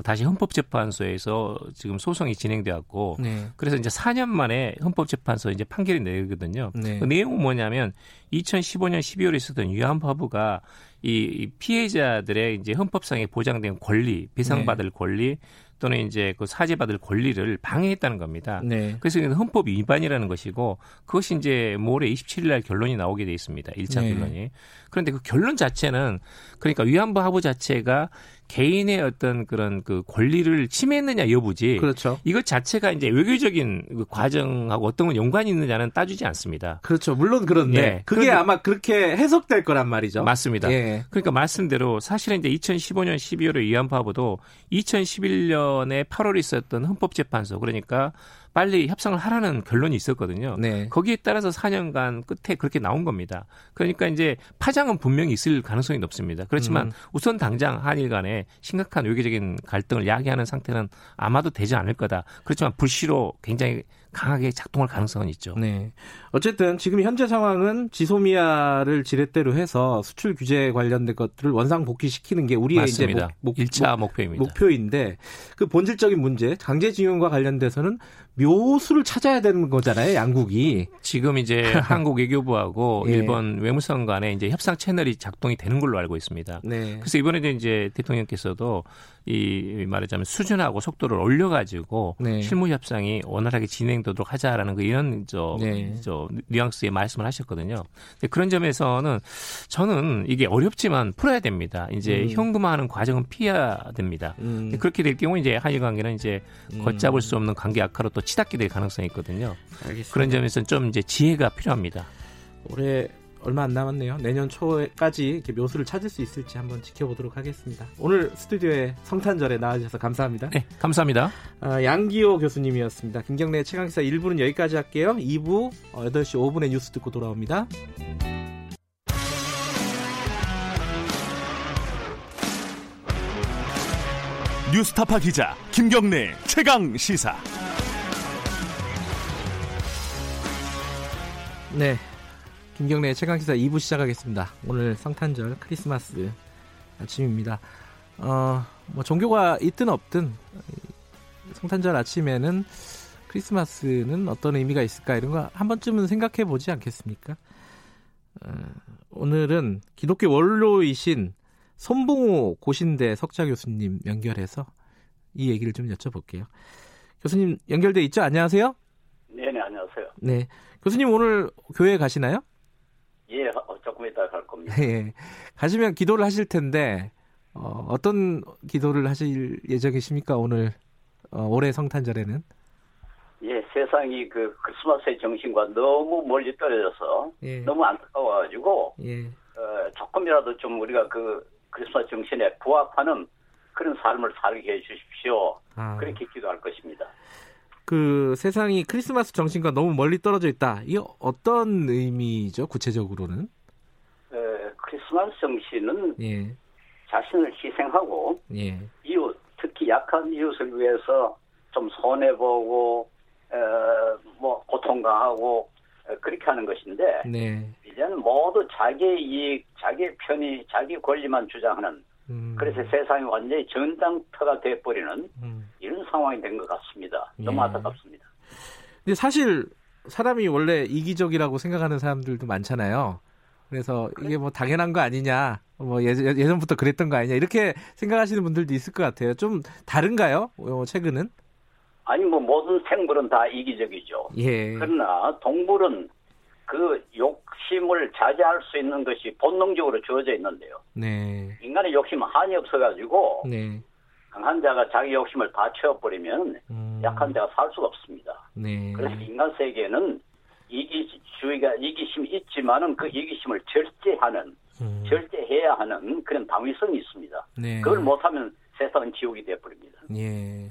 다시 헌법재판소에서 지금 소송이 진행되었고 네. 그래서 이제 4년 만에 헌법재판소 이제 판결이 내거든요. 네. 그 내용은 뭐냐면 2015년 12월에 있었던 위안부 합의가 이 피해자들의 이제 헌법상에 보장된 권리, 배상받을 네. 권리 또는 이제 그 사죄받을 권리를 방해했다는 겁니다. 네. 그래서 헌법 위반이라는 것이고 그것이 이제 모레 27일 날 결론이 나오게 돼 있습니다. 1차 네. 결론이. 그런데 그 결론 자체는 그러니까 위안부 합의 자체가 개인의 어떤 그런 그 권리를 침해했느냐 여부지. 그렇죠. 이것 자체가 이제 외교적인 그 과정하고 어떤 건 연관이 있느냐는 따지지 않습니다. 그렇죠. 물론 그런데 네. 그게 그런데, 아마 그렇게 해석될 거란 말이죠. 맞습니다. 예. 그러니까 말씀대로 사실은 이제 2015년 12월에 위안부 합의도 2011년에 8월에 있었던 헌법재판소 그러니까 빨리 협상을 하라는 결론이 있었거든요. 네. 거기에 따라서 4년간 끝에 그렇게 나온 겁니다. 그러니까 이제 파장은 분명히 있을 가능성이 높습니다. 그렇지만 음. 우선 당장 한일 간에 심각한 외교적인 갈등을 야기하는 상태는 아마도 되지 않을 거다. 그렇지만 불시로 굉장히 강하게 작동할 가능성은 있죠. 네. 어쨌든 지금 현재 상황은 지소미아를 지렛대로 해서 수출 규제 관련된 것들을 원상 복귀시키는 게 우리의 맞습니다. 이제 목, 목, 1차 목표입니다. 목표인데 그 본질적인 문제, 강제징용과 관련돼서는 묘수를 찾아야 되는 거잖아요, 양국이. 지금 이제 한국 외교부하고 예. 일본 외무성 간에 이제 협상 채널이 작동이 되는 걸로 알고 있습니다. 네. 그래서 이번에 이제 대통령께서도 이 말하자면 수준하고 속도를 올려가지고 네. 실무 협상이 원활하게 진행되도록 하자라는 그 이런 저, 네. 저 뉘앙스의 말씀을 하셨거든요. 그런 점에서는 저는 이게 어렵지만 풀어야 됩니다. 이제 음. 현금화하는 과정은 피해야 됩니다. 음. 그렇게 될 경우 이제 한일 관계는 이제 음. 걷잡을 수 없는 관계 악화로 또 치닫게 될 가능성이 있거든요. 알겠습니다. 그런 점에서는 좀 이제 지혜가 필요합니다. 올해 얼마 안 남았네요. 내년 초까지 이렇게 묘수를 찾을 수 있을지 한번 지켜보도록 하겠습니다. 오늘 스튜디오에 성탄절에 나와주셔서 감사합니다. 네, 감사합니다. 아, 양기호 교수님이었습니다. 김경래 최강기사 1부는 여기까지 할게요. 2부 8시 5분에 뉴스 듣고 돌아옵니다. 뉴스타파 기자 김경래 최강 시사. 네, 김경래의 최강기사 2부 시작하겠습니다. 오늘 성탄절 크리스마스 아침입니다. 어, 뭐 종교가 있든 없든 성탄절 아침에는 크리스마스는 어떤 의미가 있을까 이런 거 한 번쯤은 생각해 보지 않겠습니까? 어, 오늘은 기독교 원로이신 손봉호 고신대 석좌 교수님 연결해서 이 얘기를 좀 여쭤볼게요. 교수님 연결돼 있죠? 안녕하세요. 네네 안녕하세요. 네 교수님 오늘 교회 가시나요? 예, 어, 조금 이따 갈 겁니다. 예. 가시면 기도를 하실 텐데 어, 어떤 기도를 하실 예정이십니까 오늘 어, 올해 성탄절에는? 예, 세상이 그 크리스마스의 정신과 너무 멀리 떨어져서 예. 너무 안타까워가지고 예. 어, 조금이라도 좀 우리가 그 크리스마스 정신에 부합하는 그런 삶을 살게 해주십시오. 아. 그렇게 기도할 것입니다. 그 세상이 크리스마스 정신과 너무 멀리 떨어져 있다. 이게 어떤 의미죠? 구체적으로는? 에, 크리스마스 정신은 예. 자신을 희생하고 예. 이웃, 특히 약한 이웃을 위해서 좀 손해 보고 에, 뭐 고통당하고 에, 그렇게 하는 것인데 네. 이제는 모두 자기의 이익, 자기의 편의, 자기 권리만 주장하는 음. 그래서 세상이 완전히 전당터가 돼버리는 음. 이런 상황이 된 것 같습니다. 너무 예. 안타깝습니다. 근데 사실 사람이 원래 이기적이라고 생각하는 사람들도 많잖아요. 그래서 이게 뭐 당연한 거 아니냐, 뭐 예전, 예전부터 그랬던 거 아니냐 이렇게 생각하시는 분들도 있을 것 같아요. 좀 다른가요? 어, 최근은? 아니 뭐 모든 생물은 다 이기적이죠. 예. 그러나 동물은 그 욕심을 자제할 수 있는 것이 본능적으로 주어져 있는데요. 네. 인간의 욕심은 한이 없어가지고 네. 강한 자가 자기 욕심을 다 채워버리면 음. 약한 자가 살 수가 없습니다. 네. 그래서 인간 세계는 이기주의가 이기심이 있지만은 그 이기심을 절제하는 음. 절제해야 하는 그런 당위성이 있습니다. 네. 그걸 못하면 세상은 지옥이 되어버립니다. 예.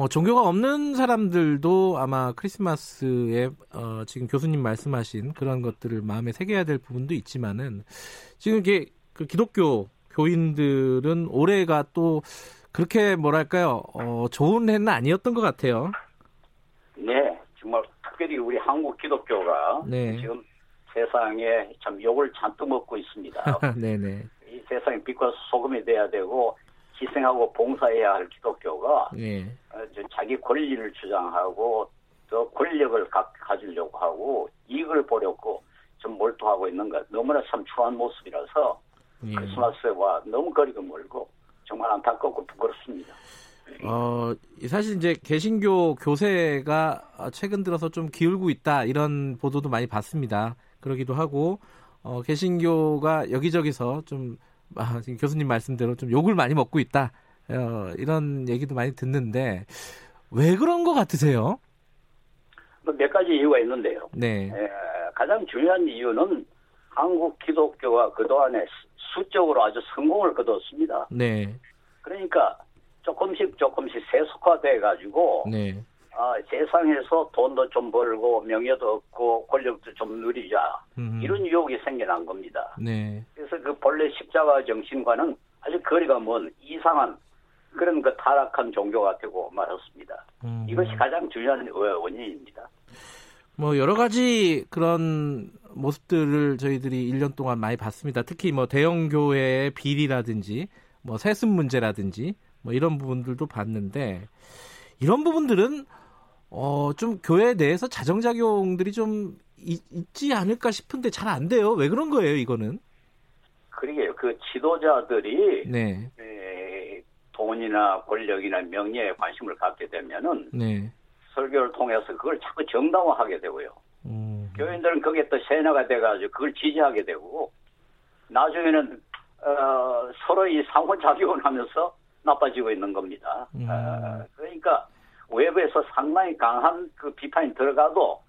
뭐 종교가 없는 사람들도 아마 크리스마스에 어, 지금 교수님 말씀하신 그런 것들을 마음에 새겨야 될 부분도 있지만은 지금 이게 그 기독교 교인들은 올해가 또 그렇게 뭐랄까요 어, 좋은 해는 아니었던 것 같아요. 네, 정말 특별히 우리 한국 기독교가 네. 지금 세상에 참 욕을 잔뜩 먹고 있습니다. 네네. 이 세상에 빛과 소금이 돼야 되고 희생하고 봉사해야 할 기독교가 예. 어, 자기 권리를 주장하고 더 권력을 가, 가지려고 하고 이익을 보려고 좀 몰두하고 있는 것 너무나 참 추한 모습이라서 예. 크리스마스와 너무 거리가 멀고 정말 안타깝고 부끄럽습니다. 어, 사실 이제 개신교 교세가 최근 들어서 좀 기울고 있다 이런 보도도 많이 봤습니다. 그러기도 하고 어, 개신교가 여기저기서 좀 아, 지금 교수님 말씀대로 좀 욕을 많이 먹고 있다. 어, 이런 얘기도 많이 듣는데 왜 그런 것 같으세요? 뭐몇 가지 이유가 있는데요. 네. 에, 가장 중요한 이유는 한국 기독교가 그동안에 수적으로 아주 성공을 거뒀습니다. 네. 그러니까 조금씩 조금씩 세속화돼 가지고 네. 아, 세상에서 돈도 좀 벌고 명예도 얻고 권력도 좀 누리자 음. 이런 유혹이 생겨난 겁니다. 네. 그래서 그 본래 십자가 정신과는 아주 거리가 먼 이상한 그런 그 타락한 종교가 되고 말았습니다. 음. 이것이 가장 중요한 원인입니다. 뭐 여러 가지 그런 모습들을 저희들이 1년 동안 많이 봤습니다. 특히 뭐 대형 교회의 비리라든지 뭐 세습 문제라든지 뭐 이런 부분들도 봤는데 이런 부분들은 어, 좀 교회 내에서 자정작용들이 좀 있, 지 않을까 싶은데 잘 안 돼요. 왜 그런 거예요, 이거는? 그러게요. 그 지도자들이 네. 에, 돈이나 권력이나 명예에 관심을 갖게 되면은 네. 설교를 통해서 그걸 자꾸 정당화하게 되고요. 음. 교인들은 거기에 또 세뇌가 돼가지고 그걸 지지하게 되고 나중에는 어, 서로 이 상호작용을 하면서 나빠지고 있는 겁니다. 음. 어, 그러니까 외부에서 상당히 강한 그 비판이 들어가도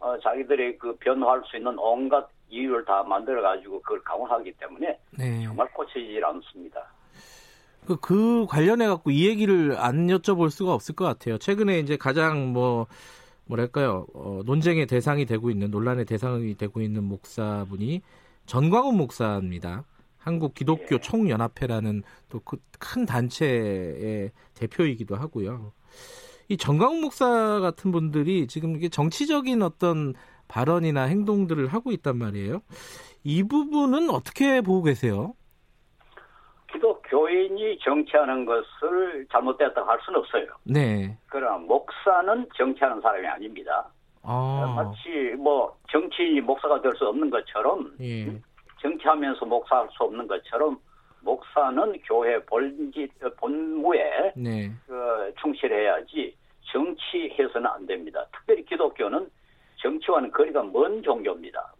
어, 자기들이 그 변화할 수 있는 온갖 이유를 다 만들어 가지고 그걸 강화하기 때문에 네. 정말 고쳐지질 않습니다. 그, 그 관련해 갖고 이 얘기를 안 여쭤볼 수가 없을 것 같아요. 최근에 이제 가장 뭐 뭐랄까요 어, 논쟁의 대상이 되고 있는 논란의 대상이 되고 있는 목사분이 전광훈 목사입니다. 한국 기독교 예. 총연합회라는 또 그 큰 단체의 대표이기도 하고요. 이 정광훈 목사 같은 분들이 지금 이게 정치적인 어떤 발언이나 행동들을 하고 있단 말이에요. 이 부분은 어떻게 보고 계세요? 기독교인이 정치하는 것을 잘못됐다고 할 수는 없어요. 네. 그러나 목사는 정치하는 사람이 아닙니다. 아. 마치 뭐 정치인이 목사가 될 수 없는 것처럼 예. 정치하면서 목사할 수 없는 것처럼 목사는 교회 본지 본무에 네. 그 충실해야지 정치해서는 안 됩니다. 특별히 기독교는 정치와는 거리가 먼 종교입니다.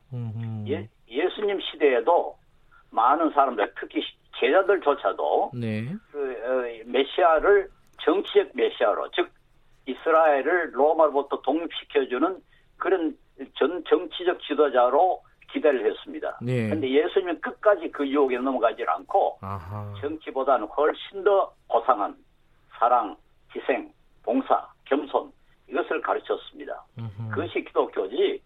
예, 예수님 시대에도 많은 사람들, 특히 제자들조차도 네. 그 어, 메시아를 정치적 메시아로, 즉 이스라엘을 로마로부터 독립시켜주는 그런 전 정치적 지도자로 기대를 했습니다. 그런데 네. 예수님은 끝까지 그 유혹에 넘어가지 않고 아하. 정치보다는 훨씬 더 고상한 사랑, 희생, 봉사, 겸손 이것을 가르쳤습니다. 음흠. 그것이 기독교지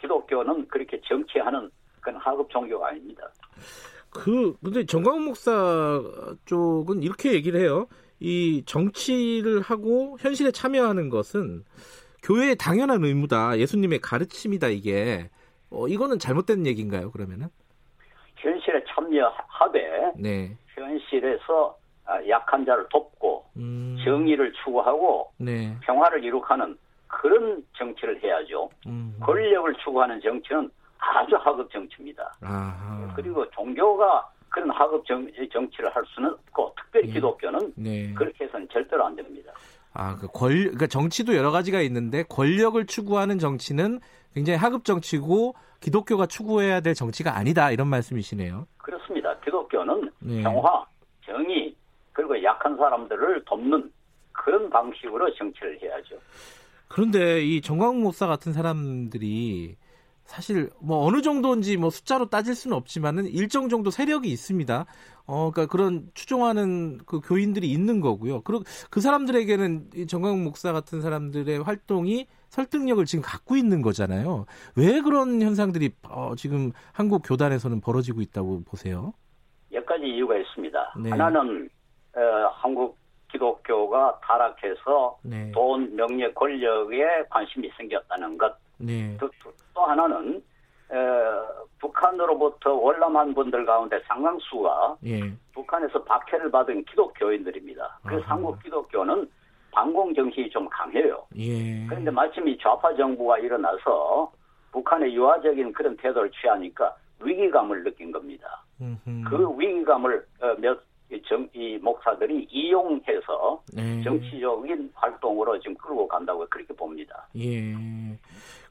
기독교는 그렇게 정치하는 그런 하급 종교가 아닙니다. 그 근데 정광훈 목사 쪽은 이렇게 얘기를 해요. 이 정치를 하고 현실에 참여하는 것은 교회의 당연한 의무다. 예수님의 가르침이다 이게. 어, 이거는 잘못된 얘기인가요? 그러면은? 현실에 참여하되 네. 현실에서 아, 약한 자를 돕고 음. 정의를 추구하고 네. 평화를 이룩하는 그런 정치를 해야죠. 음. 권력을 추구하는 정치는 아주 하급 정치입니다. 아하. 그리고 종교가 그런 하급 정, 정치를 할 수는 없고 특별히 네. 기독교는 네. 그렇게 해서는 절대로 안 됩니다. 아, 그 권, 그러니까 정치도 여러 가지가 있는데 권력을 추구하는 정치는 굉장히 하급 정치고 기독교가 추구해야 될 정치가 아니다 이런 말씀이시네요. 그렇습니다. 기독교는 네. 평화, 돕는 그런 방식으로 정치를 해야죠. 그런데 이 정광훈 목사 같은 사람들이 사실 뭐 어느 정도인지 뭐 숫자로 따질 수는 없지만은 일정 정도 세력이 있습니다. 어, 그러니까 그런 추종하는 그 교인들이 있는 거고요. 그리고 그 사람들에게는 이 정광훈 목사 같은 사람들의 활동이 설득력을 지금 갖고 있는 거잖아요. 왜 그런 현상들이 어, 지금 한국 교단에서는 벌어지고 있다고 보세요? 몇 가지 이유가 있습니다. 네. 하나는 어, 한국 기독교가 타락해서 네. 돈, 명예, 권력에 관심이 생겼다는 것. 네. 또, 또 하나는 어, 북한으로부터 월남한 분들 가운데 상당수가 예. 북한에서 박해를 받은 기독교인들입니다. 그래서 아하. 한국 기독교는 반공 정신이 좀 강해요. 예. 그런데 마침 이 좌파 정부가 일어나서 북한의 유화적인 그런 태도를 취하니까 위기감을 느낀 겁니다. 음흠. 그 위기감을 어, 몇 정, 이 목사들이 이용해서 네. 정치적인 활동으로 지금 끌고 간다고 그렇게 봅니다. 예.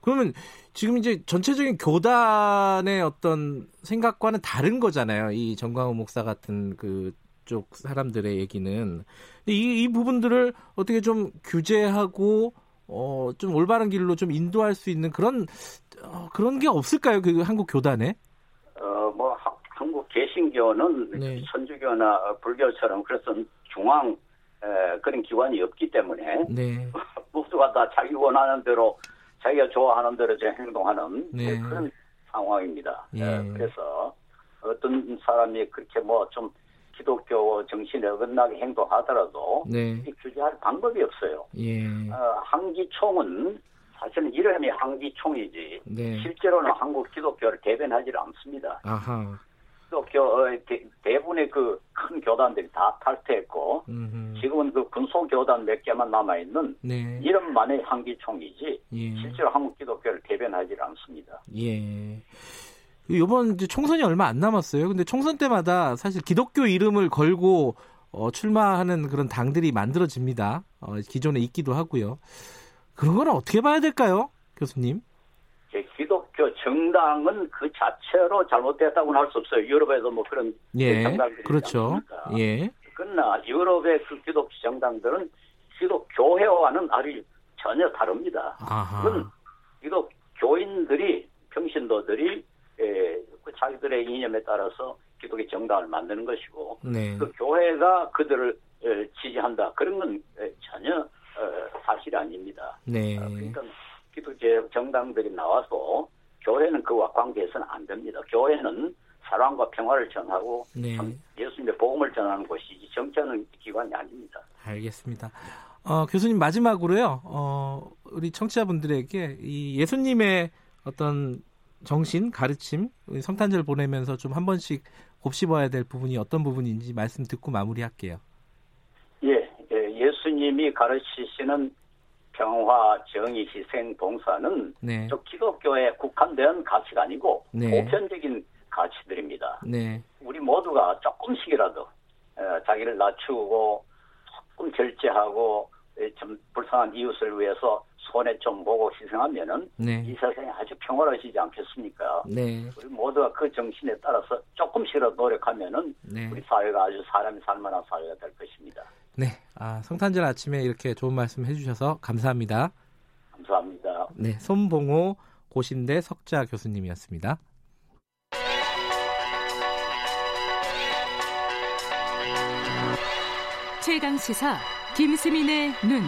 그러면 지금 이제 전체적인 교단의 어떤 생각과는 다른 거잖아요. 이 정광훈 목사 같은 그 쪽 사람들의 얘기는 이, 이 부분들을 어떻게 좀 규제하고 어, 좀 올바른 길로 좀 인도할 수 있는 그런 어, 그런 게 없을까요? 그 한국 교단에? 개신교는 네. 천주교나 불교처럼 그래서 중앙 에, 그런 기관이 없기 때문에 네. 모두가 다 자기 원하는 대로 자기가 좋아하는 대로 행동하는 네. 그런 상황입니다. 예. 네, 그래서 어떤 사람이 그렇게 뭐 좀 기독교 정신에 어긋나게 행동하더라도 네. 규제할 방법이 없어요. 예. 어, 항기총은 사실은 이름이 항기총이지 네. 실제로는 한국 기독교를 대변하지 않습니다. 아하. 기독교 어, 대, 부분의 그 큰 교단들이 다 탈퇴했고 음흠. 지금은 그 군소 교단 몇 개만 남아 있는 네. 이름만의 항기총이지 예. 실제로 한국 기독교를 대변하지 않습니다. 예. 이번 이제 총선이 얼마 안 남았어요. 근데 총선 때마다 사실 기독교 이름을 걸고 어, 출마하는 그런 당들이 만들어집니다. 어, 기존에 있기도 하고요. 그런 건 어떻게 봐야 될까요, 교수님? 기독교 정당은 그 자체로 잘못됐다고는 할 수 없어요. 유럽에도 뭐 그런 예, 정당들이 그렇죠. 예. 그러나 유럽의 그 기독교 정당들은 기독 교회와는 아주 전혀 다릅니다. 아하. 그건 기독 교인들이 평신도들이 예, 그 자기들의 이념에 따라서 기독교 정당을 만드는 것이고 네. 그 교회가 그들을 예, 지지한다 그런 건 예, 전혀 어, 사실 아닙니다. 네. 어, 그러니까 기독교 정당들이 나와서 교회는 그와 관계해서는 안 됩니다. 교회는 사랑과 평화를 전하고 네. 예수님의 복음을 전하는 곳이지 정치하는 기관이 아닙니다. 알겠습니다. 어, 교수님 마지막으로요. 어, 우리 청취자분들에게 이 예수님의 어떤 정신, 가르침, 성탄절 보내면서 좀 한 번씩 곱씹어야 될 부분이 어떤 부분인지 말씀 듣고 마무리할게요. 예, 예 예수님이 가르치시는 평화, 정의, 희생, 봉사는 네. 저 기독교에 국한된 가치가 아니고 네. 보편적인 가치들입니다. 네. 우리 모두가 조금씩이라도 어, 자기를 낮추고 조금 절제하고 좀 불쌍한 이웃을 위해서 손에 좀 보고 희생하면은 네. 이 세상이 아주 평화로워지지 않겠습니까? 네. 우리 모두가 그 정신에 따라서 조금씩이라도 노력하면은 네. 우리 사회가 아주 사람이 살만한 사회가 될 것입니다. 네. 아, 성탄절 아침에 이렇게 좋은 말씀 해주셔서 감사합니다. 감사합니다. 네. 손봉호 고신대 석자 교수님이었습니다. 최강 시사 김수민의 눈.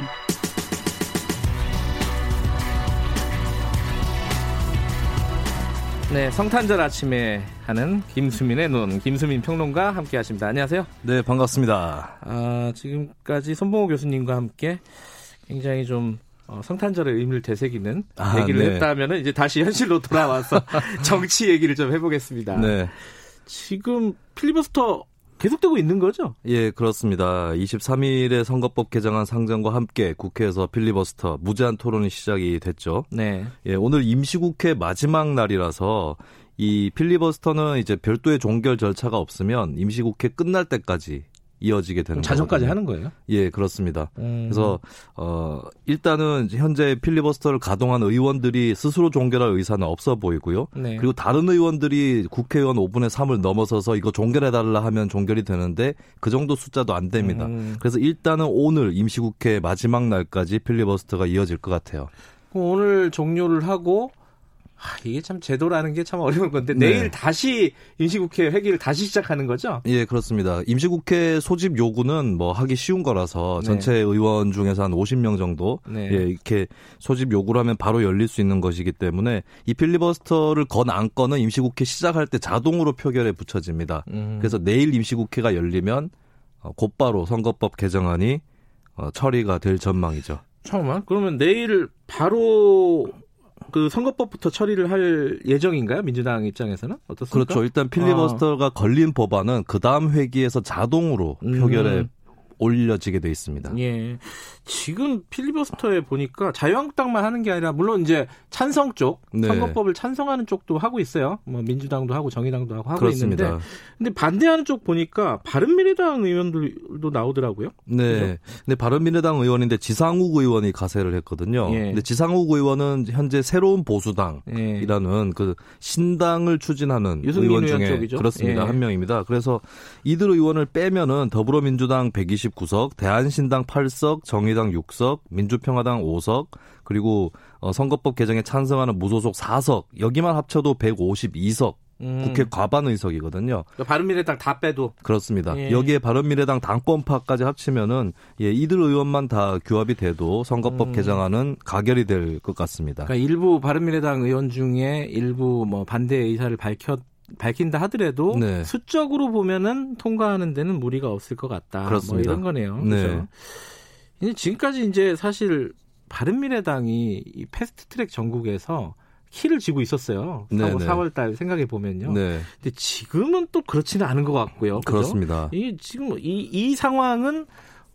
네, 성탄절 아침에 하는 김수민의 눈, 김수민 평론가 함께 하십니다. 안녕하세요. 네, 반갑습니다. 아, 지금까지 손봉호 교수님과 함께 굉장히 좀 어, 성탄절의 의미를 되새기는 아, 얘기를 네. 했다면 이제 다시 현실로 돌아와서 정치 얘기를 좀 해보겠습니다. 네. 지금 필리버스터 계속되고 있는 거죠? 예, 그렇습니다. 23일에 선거법 개정안 상정과 함께 국회에서 필리버스터 무제한 토론이 시작이 됐죠. 네. 예, 오늘 임시국회 마지막 날이라서 이 필리버스터는 이제 별도의 종결 절차가 없으면 임시국회 끝날 때까지 이어지게 되는 자정까지 하는 거예요? 예, 그렇습니다. 음. 그래서 어 일단은 현재 필리버스터를 가동한 의원들이 스스로 종결할 의사는 없어 보이고요. 네. 그리고 다른 의원들이 국회의원 5분의 3을 넘어서서 이거 종결해 달라 하면 종결이 되는데 그 정도 숫자도 안 됩니다. 음. 그래서 일단은 오늘 임시국회 마지막 날까지 필리버스터가 이어질 것 같아요. 오늘 종료를 하고 아, 이게 참 제도라는 게 참 어려운 건데 네. 내일 다시 임시국회 회기를 다시 시작하는 거죠? 예, 그렇습니다. 임시국회 소집 요구는 뭐 하기 쉬운 거라서 네. 전체 의원 중에서 한 50명 정도 네. 예, 이렇게 소집 요구를 하면 바로 열릴 수 있는 것이기 때문에 이 필리버스터를 건 안건은 임시국회 시작할 때 자동으로 표결에 붙여집니다. 음. 그래서 내일 임시국회가 열리면 어, 곧바로 선거법 개정안이 어, 처리가 될 전망이죠. 잠깐만. 그러면 내일 바로 그 선거법부터 처리를 할 예정인가요? 민주당 입장에서는 어떻습니까? 그렇죠. 일단 필리버스터가 아. 걸린 법안은 그 다음 회기에서 자동으로 표결에 음. 올려지게 돼 있습니다. 예. 지금 필리버스터에 보니까 자유한국당만 하는 게 아니라 물론 이제 찬성 쪽 네. 선거법을 찬성하는 쪽도 하고 있어요. 뭐 민주당도 하고 정의당도 하고 하고 그렇습니다. 있는데 근데 반대하는 쪽 보니까 바른미래당 의원들도 나오더라고요. 네. 그죠? 근데 바른미래당 의원인데 지상욱 의원이 가세를 했거든요. 예. 근데 지상욱 의원은 현재 새로운 보수당이라는 예. 그 신당을 추진하는 의원 중에 쪽이죠? 그렇습니다. 예. 한 명입니다. 그래서 이들 의원을 빼면은 더불어민주당 129석, 대한신당 8석, 정의 정의당 6석, 민주평화당 5석, 그리고 어, 선거법 개정에 찬성하는 무소속 4석, 여기만 합쳐도 152석 음. 국회 과반 의석이거든요. 그러니까 바른미래당 다 빼도 그렇습니다. 예. 여기에 바른미래당 당권파까지 합치면은 예, 이들 의원만 다 규합이 돼도 선거법 음. 개정안은 가결이 될 것 같습니다. 그러니까 일부 바른미래당 의원 중에 일부 뭐 반대 의사를 밝혔 밝힌다 하더라도 네. 수적으로 보면은 통과하는 데는 무리가 없을 것 같다. 뭐 그렇습니다. 뭐 이런 거네요. 그렇죠. 네. 지금까지 이제 사실 바른미래당이 이 패스트트랙 전국에서 키를 쥐고 있었어요. 네네. 4월 달 생각해 보면요. 네. 근데 지금은 또 그렇지는 않은 것 같고요. 그죠? 그렇습니다. 이 지금 이, 이 상황은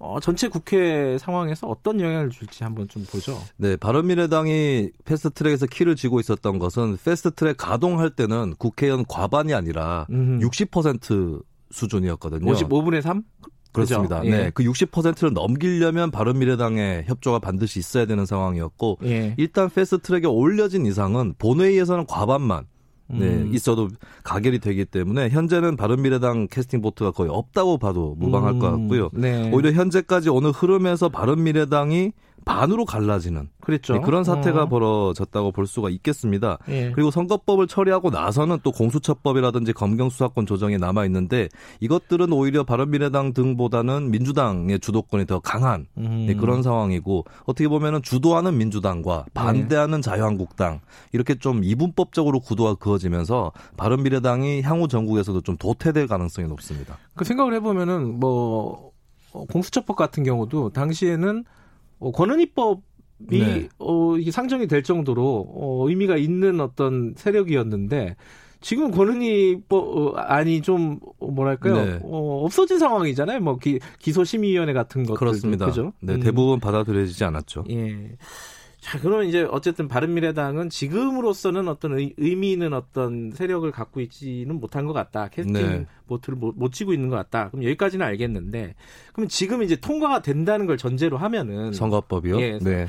어, 전체 국회 상황에서 어떤 영향을 줄지 한번 좀 보죠. 네, 바른미래당이 패스트트랙에서 키를 쥐고 있었던 것은 패스트트랙 가동할 때는 국회의원 과반이 아니라 음. 60% 수준이었거든요. 55분의 3? 그렇습니다. 그렇죠? 네. 예. 그 60%를 넘기려면 바른미래당의 협조가 반드시 있어야 되는 상황이었고 예. 일단 패스트트랙에 올려진 이상은 본회의에서는 과반만 네, 음. 있어도 가결이 되기 때문에 현재는 바른미래당 캐스팅 보트가 거의 없다고 봐도 무방할 음. 것 같고요. 네. 오히려 현재까지 오는 흐름에서 바른미래당이 반으로 갈라지는 그랬죠. 네, 그런 사태가 어. 벌어졌다고 볼 수가 있겠습니다. 예. 그리고 선거법을 처리하고 나서는 또 공수처법이라든지 검경수사권 조정이 남아 있는데 이것들은 오히려 바른미래당 등보다는 민주당의 주도권이 더 강한 음. 네, 그런 상황이고 어떻게 보면은 주도하는 민주당과 반대하는 네. 자유한국당 이렇게 좀 이분법적으로 구도가 그어지면서 바른미래당이 향후 전국에서도 좀 도태될 가능성이 높습니다. 그 생각을 해보면은 뭐 어, 공수처법 같은 경우도 당시에는 어, 권은희법 이 네. 어, 이게 상정이 될 정도로 어, 의미가 있는 어떤 세력이었는데 지금 권은희법 어, 아니 좀 뭐랄까요 네. 어, 없어진 상황이잖아요. 뭐 기, 기소심의위원회 같은 것들 그렇습니다. 그죠? 네, 음. 대부분 받아들여지지 않았죠. 예. 자, 그러면 이제 어쨌든 바른미래당은 지금으로서는 어떤 의, 미 있는 어떤 세력을 갖고 있지는 못한 것 같다. 캐스팅 네. 보트를 못, 못 치고 있는 것 같다. 그럼 여기까지는 알겠는데, 그럼 지금 이제 통과가 된다는 걸 전제로 하면은 선거법이요? 예. 네.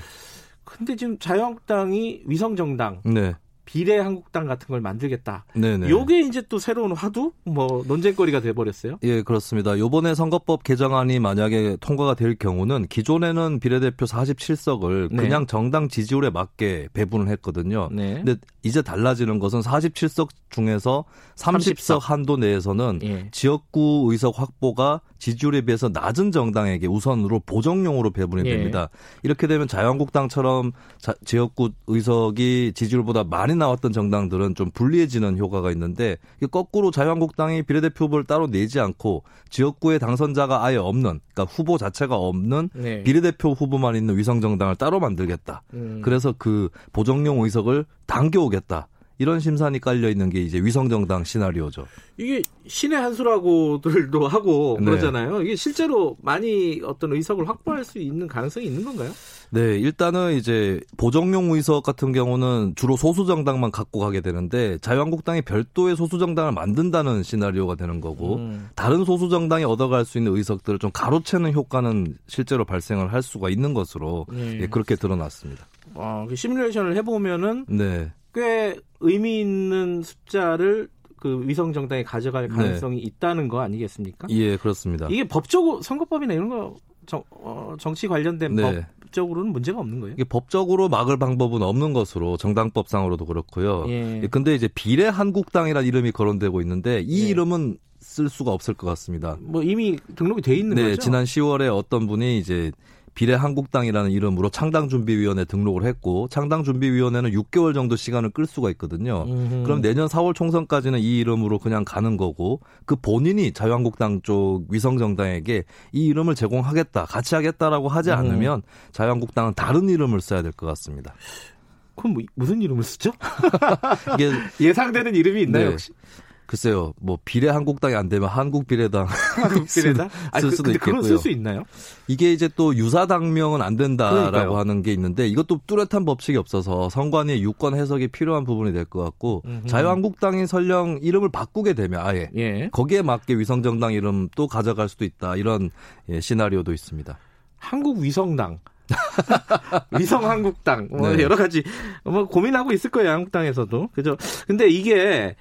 근데 지금 자유한국당이 위성정당, 네. 비례 한국당 같은 걸 만들겠다. 네네. 요게 이제 또 새로운 화두 뭐 논쟁거리가 돼 버렸어요. 예, 그렇습니다. 요번에 선거법 개정안이 만약에 통과가 될 경우는 기존에는 비례대표 47석을 네. 그냥 정당 지지율에 맞게 배분을 했거든요. 네. 근데 이제 달라지는 것은 47석 중에서 30석, 30석. 한도 내에서는 예. 지역구 의석 확보가 지지율에 비해서 낮은 정당에게 우선으로 보정용으로 배분이 예. 됩니다. 이렇게 되면 자유한국당처럼 자, 지역구 의석이 지지율보다 많이 나왔던 정당들은 좀 불리해지는 효과가 있는데 거꾸로 자유한국당이 비례대표 후보를 따로 내지 않고 지역구에 당선자가 아예 없는 그러니까 후보 자체가 없는 네. 비례대표 후보만 있는 위성 정당을 따로 만들겠다. 음. 그래서 그 보정용 의석을 당겨오겠다. 이런 심산이 깔려 있는 게 이제 위성정당 시나리오죠. 이게 신의 한 수라고들도 하고 네. 그러잖아요. 이게 실제로 많이 어떤 의석을 확보할 수 있는 가능성이 있는 건가요? 네, 일단은 이제 보정용 의석 같은 경우는 주로 소수 정당만 갖고 가게 되는데 자유한국당이 별도의 소수 정당을 만든다는 시나리오가 되는 거고 음. 다른 소수 정당이 얻어갈 수 있는 의석들을 좀 가로채는 효과는 실제로 발생을 할 수가 있는 것으로 네. 예, 그렇게 드러났습니다. 아, 그 시뮬레이션을 해보면은 네. 꽤 의미 있는 숫자를 그 위성 정당이 가져갈 네. 가능성이 네. 있다는 거 아니겠습니까? 예, 그렇습니다. 이게 법적으로 선거법이나 이런 거 정, 어, 정치 관련된 네. 법적으로는 문제가 없는 거예요? 이게 법적으로 막을 방법은 없는 것으로 정당법상으로도 그렇고요. 예. 예 근데 이제 비례 한국당이라는 이름이 거론되고 있는데 이 예. 이름은 쓸 수가 없을 것 같습니다. 뭐 이미 등록이 돼 있는 네, 거죠? 지난 10월에 어떤 분이 이제 비례한국당이라는 이름으로 창당준비위원회 등록을 했고 창당준비위원회는 6개월 정도 시간을 끌 수가 있거든요. 음흠. 그럼 내년 4월 총선까지는 이 이름으로 그냥 가는 거고 그 본인이 자유한국당 쪽 위성정당에게 이 이름을 제공하겠다, 같이 하겠다라고 하지 음. 않으면 자유한국당은 다른 이름을 써야 될 것 같습니다. 그럼 뭐 무슨 이름을 쓰죠? 이게 예상되는 이름이 있나요 네. 혹시? 글쎄요, 뭐 비례 한국당이 안 되면 한국 비례당 한국 비례당 쓸 그, 수도 그, 있겠고요. 쓸 수 있나요? 이게 이제 또 유사 당명은 안 된다라고 그러니까요. 하는 게 있는데 이것도 뚜렷한 법칙이 없어서 선관위 유권 해석이 필요한 부분이 될 것 같고 음흠. 자유한국당이 설령 이름을 바꾸게 되면 아예 예. 거기에 맞게 위성정당 이름 또 가져갈 수도 있다 이런 예, 시나리오도 있습니다. 한국 위성당. 위성 한국당 뭐 네. 여러 가지 뭐 고민하고 있을 거예요 한국당에서도 그죠 근데 이게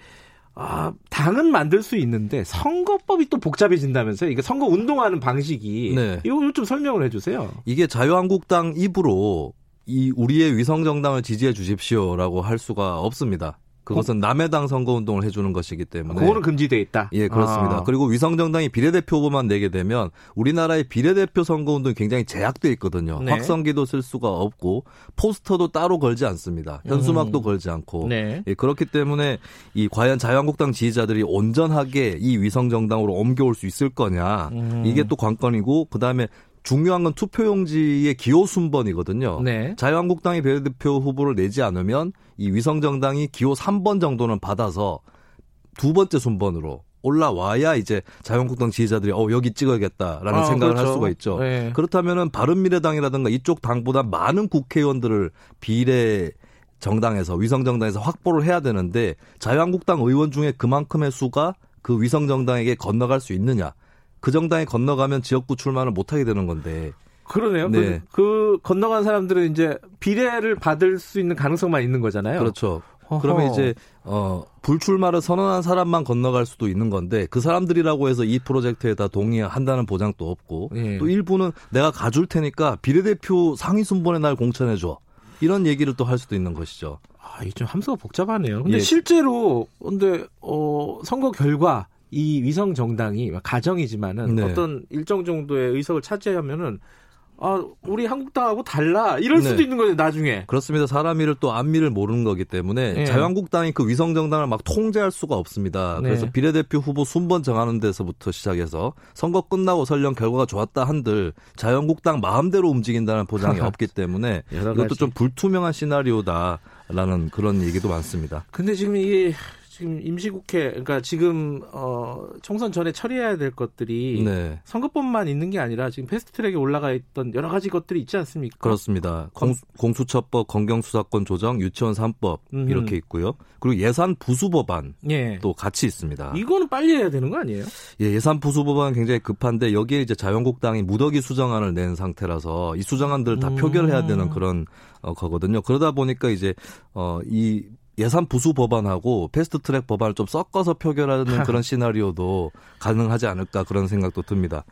아, 당은 만들 수 있는데 선거법이 또 복잡해진다면서요? 이게 선거 운동하는 방식이 네. 이거 좀 설명을 해주세요. 이게 자유한국당 입으로 이 우리의 위성 정당을 지지해 주십시오라고 할 수가 없습니다. 그것은 남의 당 선거 운동을 해주는 것이기 때문에 그거는 금지돼 있다. 예, 그렇습니다. 아. 그리고 위성 정당이 비례대표 후보만 내게 되면 우리나라의 비례대표 선거 운동이 굉장히 제약돼 있거든요. 네. 확성기도 쓸 수가 없고 포스터도 따로 걸지 않습니다. 현수막도 음. 걸지 않고 네. 예, 그렇기 때문에 이 과연 자유한국당 지지자들이 온전하게 이 위성 정당으로 옮겨올 수 있을 거냐 음. 이게 또 관건이고 그 다음에 중요한 건 투표용지의 기호 순번이거든요. 네. 자유한국당이 비례대표 후보를 내지 않으면 이 위성정당이 기호 3번 정도는 받아서 두 번째 순번으로 올라와야 이제 자유한국당 지지자들이 어 여기 찍어야겠다라는 아, 생각을 그렇죠. 할 수가 있죠. 네. 그렇다면은 바른미래당이라든가 이쪽 당보다 많은 국회의원들을 비례 정당에서 위성 정당에서 확보를 해야 되는데 자유한국당 의원 중에 그만큼의 수가 그 위성 정당에게 건너갈 수 있느냐? 그 정당에 건너가면 지역구 출마를 못 하게 되는 건데. 그러네요. 네. 그, 그 건너간 사람들은 이제 비례를 받을 수 있는 가능성만 있는 거잖아요. 그렇죠. 허허. 그러면 이제 어 불출마를 선언한 사람만 건너갈 수도 있는 건데 그 사람들이라고 해서 이 프로젝트에 다 동의한다는 보장도 없고 예. 또 일부는 내가 가줄 테니까 비례대표 상위 순번에 날 공천해 줘. 이런 얘기를 또 할 수도 있는 것이죠. 아, 이게 좀 함수가 복잡하네요. 근데 예. 실제로 근데 어 선거 결과 이 위성 정당이 가정이지만은 네. 어떤 일정 정도의 의석을 차지하면은 아, 우리 한국당하고 달라. 이럴 네. 수도 있는 거예요, 나중에. 그렇습니다. 사람 일을 또 안미를 모르는 거기 때문에 네. 자유한국당이 그 위성정당을 막 통제할 수가 없습니다. 네. 그래서 비례대표 후보 순번 정하는 데서부터 시작해서 선거 끝나고 설령 결과가 좋았다 한들 자유한국당 마음대로 움직인다는 보장이 없기 때문에 이것도 좀 불투명한 시나리오다 라는 그런 얘기도 많습니다. 근데 지금 이게 지금 임시국회 그러니까 지금 어 총선 전에 처리해야 될 것들이 네. 선거법만 있는 게 아니라 지금 패스트트랙에 올라가 있던 여러 가지 것들이 있지 않습니까? 그렇습니다. 공, 공수처법, 검경수사권 조정, 유치원 3법 음. 이렇게 있고요. 그리고 예산 부수 법안 예. 또 같이 있습니다. 이거는 빨리 해야 되는 거 아니에요? 예, 예산 부수 법안 굉장히 급한데 여기에 이제 자유한국당이 무더기 수정안을 낸 상태라서 이 수정안들을 다 음. 표결해야 되는 그런 어, 거거든요. 그러다 보니까 이제 어, 이 예산 부수 법안하고 패스트 트랙 법안을 좀 섞어서 표결하는 그런 시나리오도 가능하지 않을까 그런 생각도 듭니다.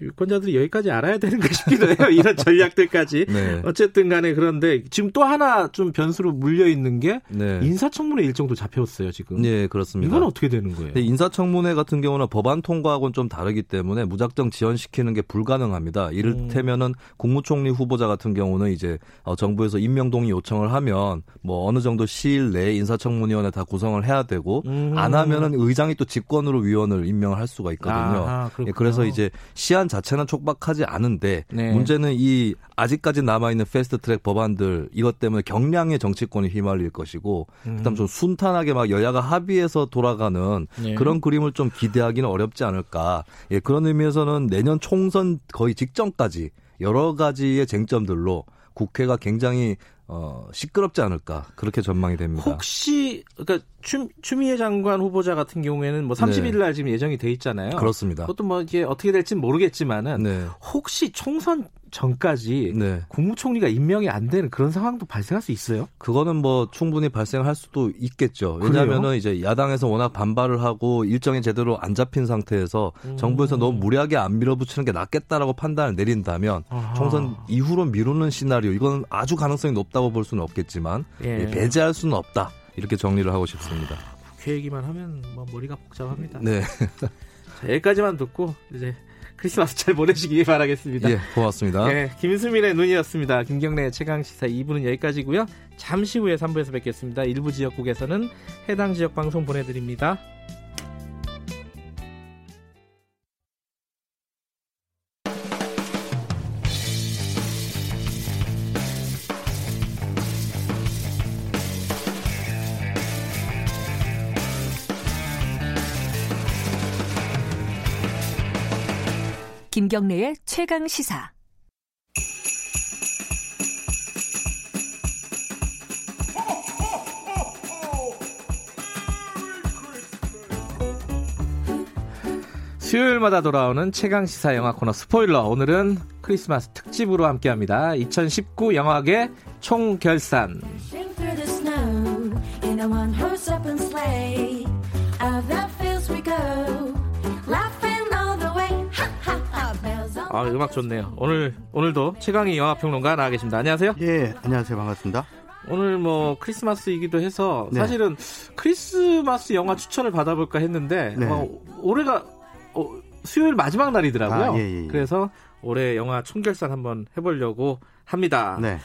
유권자들이 여기까지 알아야 되는 가 싶기도 해요. 이런 전략들까지. 네. 어쨌든 간에 그런데 지금 또 하나 좀 변수로 물려 있는 게 네. 인사청문회 일정도 잡혔어요, 지금. 네, 그렇습니다. 이건 어떻게 되는 거예요? 네, 인사청문회 같은 경우는 법안 통과하고는 좀 다르기 때문에 무작정 지연시키는 게 불가능합니다. 이를테면은 음. 국무총리 후보자 같은 경우는 이제 어, 정부에서 임명동의 요청을 하면 뭐 어느 정도 시일 내에 인사청문위원회 다 구성을 해야 되고 음. 안 하면은 의장이 또 직권으로 위원을 임명을 할 수가 있거든요. 아, 예, 그래서 이제 시한 자체는 촉박하지 않은데 네. 문제는 이 아직까지 남아 있는 패스트트랙 법안들 이것 때문에 경량의 정치권이 휘말릴 것이고 음. 그다음 좀 순탄하게 막 여야가 합의해서 돌아가는 네. 그런 그림을 좀 기대하기는 어렵지 않을까. 예, 그런 의미에서는 내년 총선 거의 직전까지 여러 가지의 쟁점들로 국회가 굉장히 어, 시끄럽지 않을까 그렇게 전망이 됩니다. 혹시 그러니까 추, 추미애 장관 후보자 같은 경우에는 뭐 30일 날 네. 지금 예정이 돼 있잖아요. 그렇습니다. 그것도 뭐 이게 어떻게 될지는 모르겠지만은 네. 혹시 총선 전까지 네. 국무총리가 임명이 안 되는 그런 상황도 발생할 수 있어요? 그거는 뭐 충분히 발생할 수도 있겠죠. 왜냐하면은 이제 야당에서 워낙 반발을 하고 일정이 제대로 안 잡힌 상태에서 음. 정부에서 너무 무리하게 안 밀어붙이는 게 낫겠다라고 판단을 내린다면 아하. 총선 이후로 미루는 시나리오 이건 아주 가능성이 높다고 볼 수는 없겠지만 예. 예 배제할 수는 없다 이렇게 정리를 하고 싶습니다. 국회 얘기만 하면 뭐 머리가 복잡합니다. 네. 자, 여기까지만 듣고 이제 크리스마스 잘 보내시기 바라겠습니다. 예, 고맙습니다. 예, 김수민의 눈이었습니다. 김경래 최강 시사 2부는 여기까지고요. 잠시 후에 3부에서 뵙겠습니다. 일부 지역국에서는 해당 지역 방송 보내드립니다. 김경래의 최강 시사. 수요일마다 돌아오는 최강 시사 영화 코너 스포일러. 오늘은 크리스마스 특집으로 함께합니다. 2019 영화계 총결산. 아, 음악 좋네요. 오늘 오늘도 최강희 영화 평론가 나와 계십니다. 안녕하세요. 예, 안녕하세요. 반갑습니다. 오늘 뭐 크리스마스이기도 해서 네. 사실은 크리스마스 영화 추천을 받아볼까 했는데 네. 어, 올해가 어, 수요일 마지막 날이더라고요. 아, 예, 예, 예. 그래서 올해 영화 총결산 한번 해보려고 합니다. 네.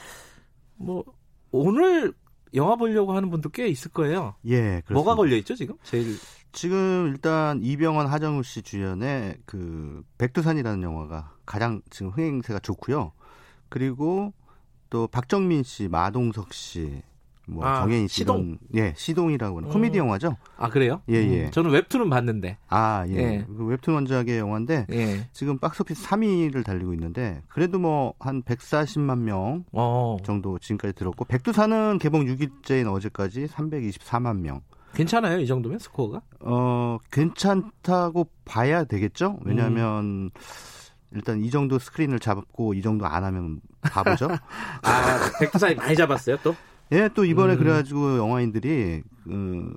뭐 오늘 영화 보려고 하는 분도 꽤 있을 거예요. 예, 그렇습니다. 뭐가 걸려 있죠 지금? 제일 지금 일단 이병헌 하정우 씨 주연의 그 백두산이라는 영화가 가장 지금 흥행세가 좋고요. 그리고 또 박정민 씨, 마동석 씨, 뭐 아, 정혜인 씨 시동 예 시동이라고 하는 음. 코미디 영화죠. 아 그래요? 예예. 예. 음, 저는 웹툰은 봤는데. 아 예. 예. 그 웹툰 원작의 영화인데 예. 지금 박스오피스 3위를 달리고 있는데 그래도 뭐 한 140만 명 어. 정도 지금까지 들었고 백두산은 개봉 6일째인 어제까지 324만 명. 괜찮아요 이 정도면 스코어가? 어 괜찮다고 봐야 되겠죠. 왜냐하면 음. 일단 이 정도 스크린을 잡고 이 정도 안 하면 바보죠. 아 백두산이 많이 잡았어요 또? 예, 또 이번에 음. 그래가지고 영화인들이 그,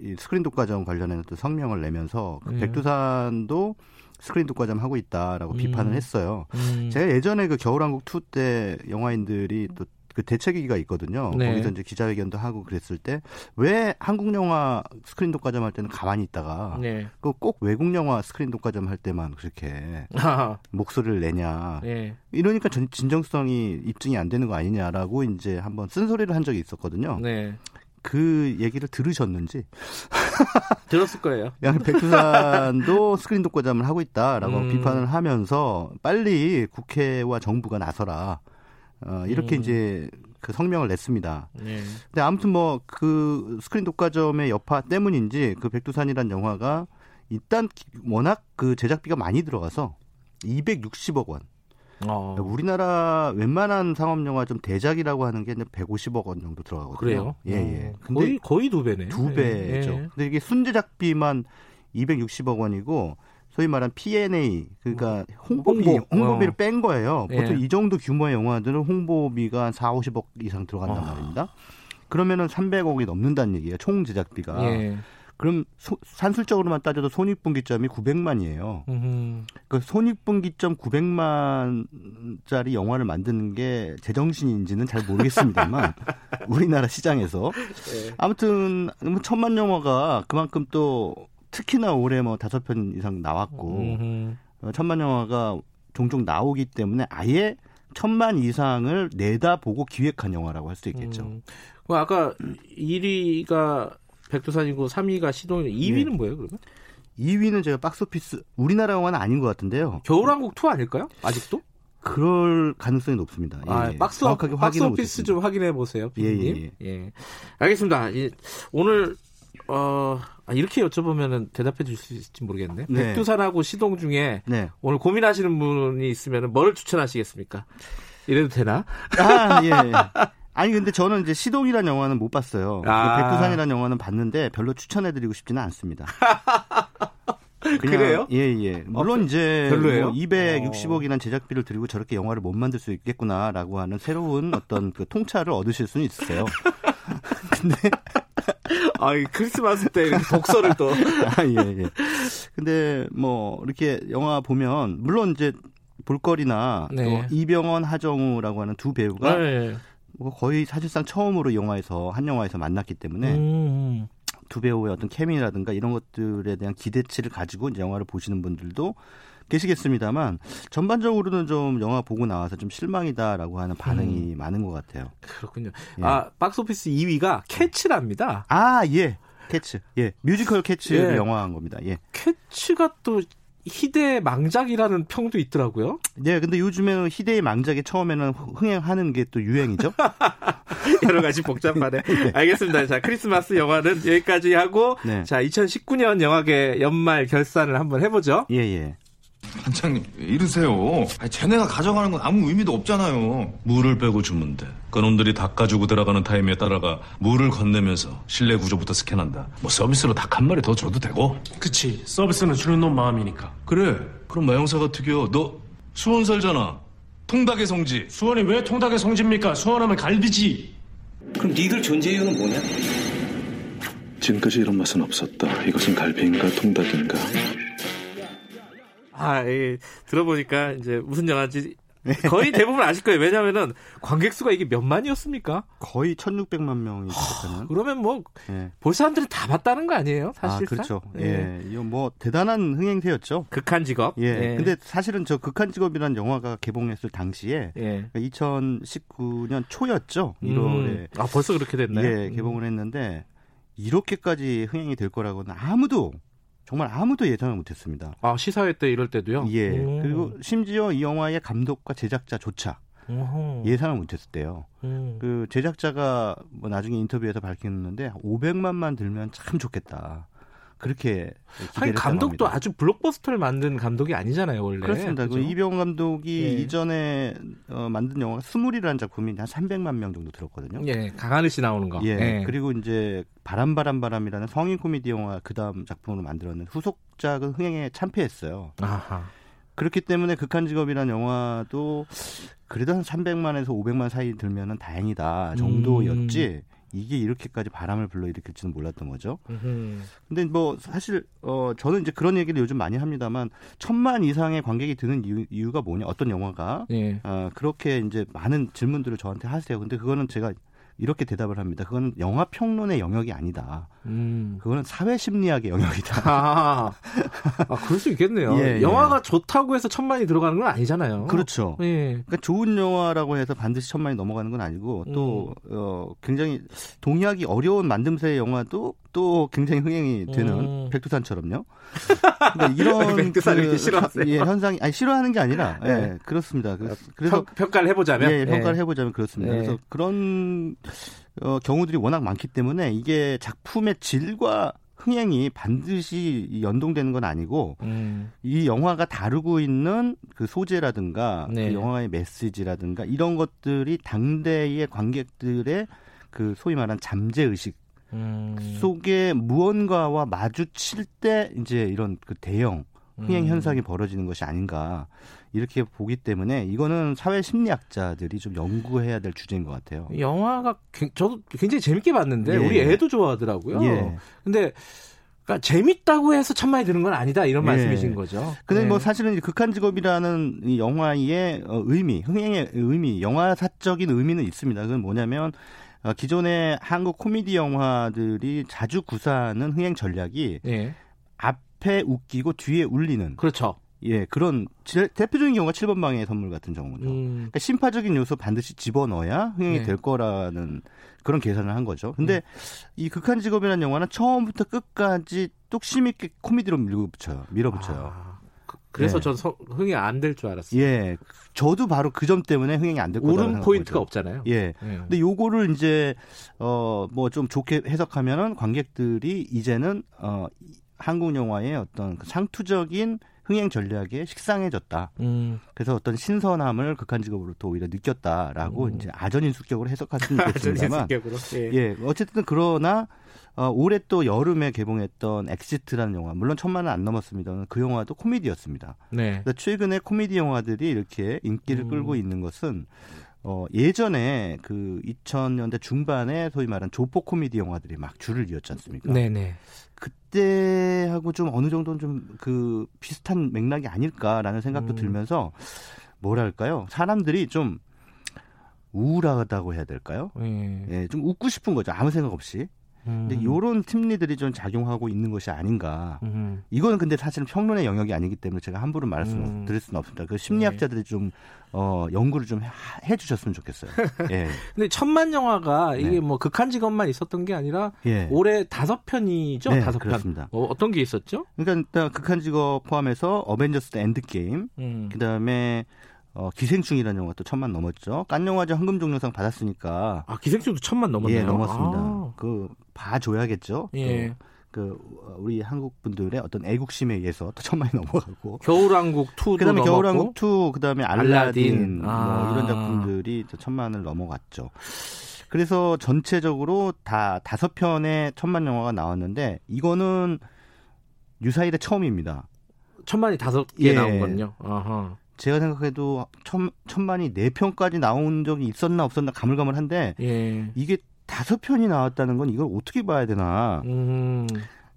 이 스크린 독과점 관련해서 또 성명을 내면서 그 음. 백두산도 스크린 독과점 하고 있다라고 음. 비판을 했어요. 음. 제가 예전에 그 겨울왕국 2 때 영화인들이 또 그 대책위가 있거든요. 네. 거기서 이제 기자회견도 하고 그랬을 때 왜 한국 영화 스크린 독과점 할 때는 가만히 있다가 네. 그 꼭 외국 영화 스크린 독과점 할 때만 그렇게 아하. 목소리를 내냐. 네. 이러니까 전, 진정성이 입증이 안 되는 거 아니냐라고 이제 한번 쓴소리를 한 적이 있었거든요. 네. 그 얘기를 들으셨는지 들었을 거예요. 양 백두산도 스크린 독과점을 하고 있다라고 음. 비판을 하면서 빨리 국회와 정부가 나서라. 어, 이렇게 음. 이제 그 성명을 냈습니다. 네. 근데 아무튼 뭐 그 스크린 독과점의 여파 때문인지 그 백두산이란 영화가 일단 워낙 그 제작비가 많이 들어가서 260억 원. 어. 우리나라 웬만한 상업 영화 좀 대작이라고 하는 게 150억 원 정도 들어가거든요. 그래요? 예, 예. 어. 근데 거의 거의 두 배네. 두 배죠. 예. 근데 이게 순제작비만 260억 원이고 소위 말한 P&A 그러니까 홍보비 홍보. 홍보비를 어. 뺀 거예요. 보통 예. 이 정도 규모의 영화들은 홍보비가 한 4, 50억 이상 들어간단 어. 말입니다. 그러면은 300억이 넘는다는 얘기예요. 총 제작비가. 예. 그럼 소, 산술적으로만 따져도 손익분기점이 900만이에요. 음흠. 그 손익분기점 900만짜리 영화를 만드는 게 제정신인지는 잘 모르겠습니다만 우리나라 시장에서 예. 아무튼 뭐 천만 영화가 그만큼 또 특히나 올해 뭐 다섯 편 이상 나왔고 어, 천만 영화가 종종 나오기 때문에 아예 천만 이상을 내다보고 기획한 영화라고 할 수 있겠죠. 음. 그 아까 1위가 백두산이고 3위가 시동, 2위는 네. 뭐예요, 그러면? 2위는 제가 박스오피스 우리나라 영화는 아닌 것 같은데요. 겨울왕국 2 아닐까요? 아직도? 그럴 가능성이 높습니다. 예, 아, 예. 박스, 박스 오피스 좀 확인해 보세요. 예, 예, 예, 예. 알겠습니다. 오늘 어, 아, 이렇게 여쭤보면 대답해 줄수 있을지 모르겠네. 네. 백두산하고 시동 중에 네. 오늘 고민하시는 분이 있으면 뭘 추천하시겠습니까? 이래도 되나? 아, 예. 아니 근데 저는 이제 시동이라는 영화는 못 봤어요. 아. 백두산이라는 영화는 봤는데 별로 추천해드리고 싶지는 않습니다. 그래요? 예, 예. 물론 어, 이제 별로예요? 뭐 260억이라는 제작비를 들이고 저렇게 영화를 못 만들 수 있겠구나라고 하는 새로운 어떤 그 통찰을 얻으실 수는 있어요. 근데 아, 크리스마스 때 독서를 또. 아, 예, 예. 근데 뭐 이렇게 영화 보면 물론 이제 볼거리나 네. 또 이병헌, 하정우라고 하는 두 배우가 네. 뭐 거의 사실상 처음으로 영화에서 한 영화에서 만났기 때문에 음. 두 배우의 어떤 케미라든가 이런 것들에 대한 기대치를 가지고 이제 영화를 보시는 분들도 계시겠습니다만 전반적으로는 좀 영화 보고 나와서 좀 실망이다라고 하는 반응이 음. 많은 것 같아요. 그렇군요. 예. 아 박스오피스 2위가 캣츠랍니다. 아 예. 캣츠. 예. 뮤지컬 캣츠 예. 영화한 겁니다. 예. 캐치가 또 희대의 망작이라는 평도 있더라고요. 네, 근데 요즘에는 희대의 망작이 처음에는 흥행하는 게 또 유행이죠. 여러 가지 복잡하네. 네. 알겠습니다. 자, 크리스마스 영화는 여기까지 하고, 네. 자, 2019년 영화계 연말 결산을 한번 해보죠. 예, 예. 반장님 왜 이러세요? 아니, 쟤네가 가져가는 건 아무 의미도 없잖아요. 물을 빼고 주면 돼. 그놈들이 닭 가지고 들어가는 타임에 따라가 물을 건네면서 실내 구조부터 스캔한다. 뭐 서비스로 닭 한 마리 더 줘도 되고. 그치. 서비스는 주는 놈 마음이니까. 그래. 그럼 마영사가 특이어. 너 수원 살잖아. 통닭의 성지. 수원이 왜 통닭의 성지입니까? 수원하면 갈비지. 그럼 니들 존재 이유는 뭐냐? 지금까지 이런 맛은 없었다. 이것은 갈비인가 통닭인가. 아, 예. 들어보니까 이제 무슨 영화인지 거의 대부분 아실 거예요. 왜냐하면은 관객 수가 이게 몇만이었습니까? 거의 1,600만 명이 됐다는. 그러면 뭐볼 예. 사람들이 다 봤다는 거 아니에요? 사실. 아, 그렇죠. 예. 예. 이거 뭐 대단한 흥행세였죠. 극한 직업. 예. 예. 근데 사실은 저 극한 직업이라는 영화가 개봉했을 당시에 예. 2019년 초였죠. 1월에. 음. 아 벌써 그렇게 됐나요? 예, 개봉을 했는데 이렇게까지 흥행이 될 거라고는 아무도 정말 아무도 예상을 못했습니다. 아 시사회 때 이럴 때도요? 예. 오. 그리고 심지어 이 영화의 감독과 제작자조차 오호. 예상을 못했을 때요. 음. 그 제작자가 뭐 나중에 인터뷰에서 밝혔는데 500만만 들면 참 좋겠다. 그렇게 아니 감독도 합니다. 아주 블록버스터를 만든 감독이 아니잖아요 원래 그렇습니다. 그 그렇죠? 그 이병헌 감독이 예. 이전에 어, 만든 영화가 스물이라는 작품이 한 300만 명 정도 들었거든요. 예, 강하늘 씨 나오는 거. 예, 예. 그리고 이제 바람 바람 바람이라는 성인 코미디 영화 그 다음 작품으로 만들었는데 후속작은 흥행에 참패했어요. 아하. 그렇기 때문에 극한 직업이라는 영화도 그래도 한 300만에서 500만 사이 들면은 다행이다 정도였지. 음. 이게 이렇게까지 바람을 불러일으킬 지는 몰랐던 거죠. 음흠. 근데 뭐 사실 어 저는 이제 그런 얘기를 요즘 많이 합니다만 천만 이상의 관객이 드는 이유, 가 뭐냐 어떤 영화가 예. 어, 그렇게 이제 많은 질문들을 저한테 하세요. 근데 그거는 제가 이렇게 대답을 합니다. 그건 영화 평론의 영역이 아니다. 음. 그거는 사회 심리학의 영역이다. 아, 아 그럴 수 있겠네요. 예, 예. 영화가 예. 좋다고 해서 천만이 들어가는 건 아니잖아요. 그렇죠. 예. 그러니까 좋은 영화라고 해서 반드시 천만이 넘어가는 건 아니고 또 음. 어, 굉장히 동의하기 어려운 만듦새의 영화도 또 굉장히 흥행이 되는 음. 백두산처럼요. 그러니까 이런 백두산을 그, 싫어하세요? 예, 현상이 아니 싫어하는 게 아니라 예, 네. 그렇습니다. 그래서 평, 가를 해보자면 예, 평가를 예. 해보자면 그렇습니다. 예. 그래서 그런 어, 경우들이 워낙 많기 때문에 이게 작품의 질과 흥행이 반드시 연동되는 건 아니고 음. 이 영화가 다루고 있는 그 소재라든가 네. 그 영화의 메시지라든가 이런 것들이 당대의 관객들의 그 소위 말하는 잠재 의식 음. 속에 무언가와 마주칠 때 이제 이런 그 대형 흥행 음. 현상이 벌어지는 것이 아닌가 이렇게 보기 때문에 이거는 사회 심리학자들이 좀 연구해야 될 주제인 것 같아요. 영화가 저도 굉장히 재밌게 봤는데 예. 우리 애도 좋아하더라고요. 예. 근데 그러니까 재밌다고 해서 천만이 드는 건 아니다 이런 예. 말씀이신 거죠. 근데 뭐 네. 뭐 사실은 극한 직업이라는 이 영화의 어, 의미, 흥행의 의미, 영화사적인 의미는 있습니다. 그건 뭐냐면 어, 기존의 한국 코미디 영화들이 자주 구사하는 흥행 전략이 예. 앞에 웃기고 뒤에 울리는. 그렇죠. 예, 그런 대표적인 경우가 7번 방의 선물 같은 경우죠. 음. 그러니까 심파적인 요소 반드시 집어넣어야 흥행이 네. 될 거라는 그런 계산을 한 거죠. 근데 음. 이 극한 직업이라는 영화는 처음부터 끝까지 뚝심 있게 코미디로 밀어붙여요. 밀어붙여요. 아. 그래서 네. 전 서, 흥이 안될 줄 알았어요. 예. 저도 바로 그 점 때문에 흥행이 안 될 거다. 오른 포인트가 거죠. 없잖아요. 예. 예. 근데 요거를 이제 어 뭐 좀 좋게 해석하면은 관객들이 이제는 어 한국 영화의 어떤 그 상투적인 흥행 전략에 식상해졌다. 음. 그래서 어떤 신선함을 극한 직업으로부터 오히려 느꼈다라고 음. 이제 아전인수격으로 해석할 수는 있겠습니다만. 예. 예. 어쨌든 그러나 어, 올해 또 여름에 개봉했던 엑시트라는 영화, 물론 천만은 안 넘었습니다. 그 영화도 코미디였습니다. 네. 최근에 코미디 영화들이 이렇게 인기를 음. 끌고 있는 것은 어, 예전에 그 2000년대 중반에 소위 말하는 조폭 코미디 영화들이 막 줄을 이었지 않습니까? 네네. 그때하고 좀 어느 정도는 좀 그 비슷한 맥락이 아닐까라는 생각도 음. 들면서 뭐랄까요? 사람들이 좀 우울하다고 해야 될까요? 예. 예, 좀 웃고 싶은 거죠. 아무 생각 없이. 근데 음. 요런 심리들이 좀 작용하고 있는 것이 아닌가. 음. 이거는 근데 사실은 평론의 영역이 아니기 때문에 제가 함부로 말씀 음. 드릴 수는 없습니다. 그 심리학자들이 네. 좀 어, 연구를 좀 해 주셨으면 좋겠어요. 예. 근데 천만 영화가 이게 네. 뭐 극한 직업만 있었던 게 아니라 예. 올해 다섯 편이죠. 네, 다섯 편. 그렇습니다. 어, 어떤 게 있었죠? 그러니까 일단 극한 직업 포함해서 어벤져스 엔드 게임, 음. 그다음에 어, 기생충이라는 영화 또 천만 넘었죠. 깐 영화제 황금 종려상 받았으니까. 아 기생충도 천만 넘었네요. 예, 넘었습니다. 아. 그 봐줘야겠죠. 예. 그, 그 우리 한국 분들의 어떤 애국심에 의해서 또 천만이 넘어가고 겨울왕국 2도 그다음에 겨울왕국 2 그다음에 알라딘, 알라딘. 뭐 아. 이런 작품들이 또 천만을 넘어갔죠. 그래서 전체적으로 다 다섯 편의 천만 영화가 나왔는데 이거는 유사일의 처음입니다. 천만이 다섯 개 예. 나온 건요. 아하. 제가 생각해도 천, 천만이 네 편까지 나온 적이 있었나 없었나 가물가물한데 예. 이게 다섯 편이 나왔다는 건 이걸 어떻게 봐야 되나 음.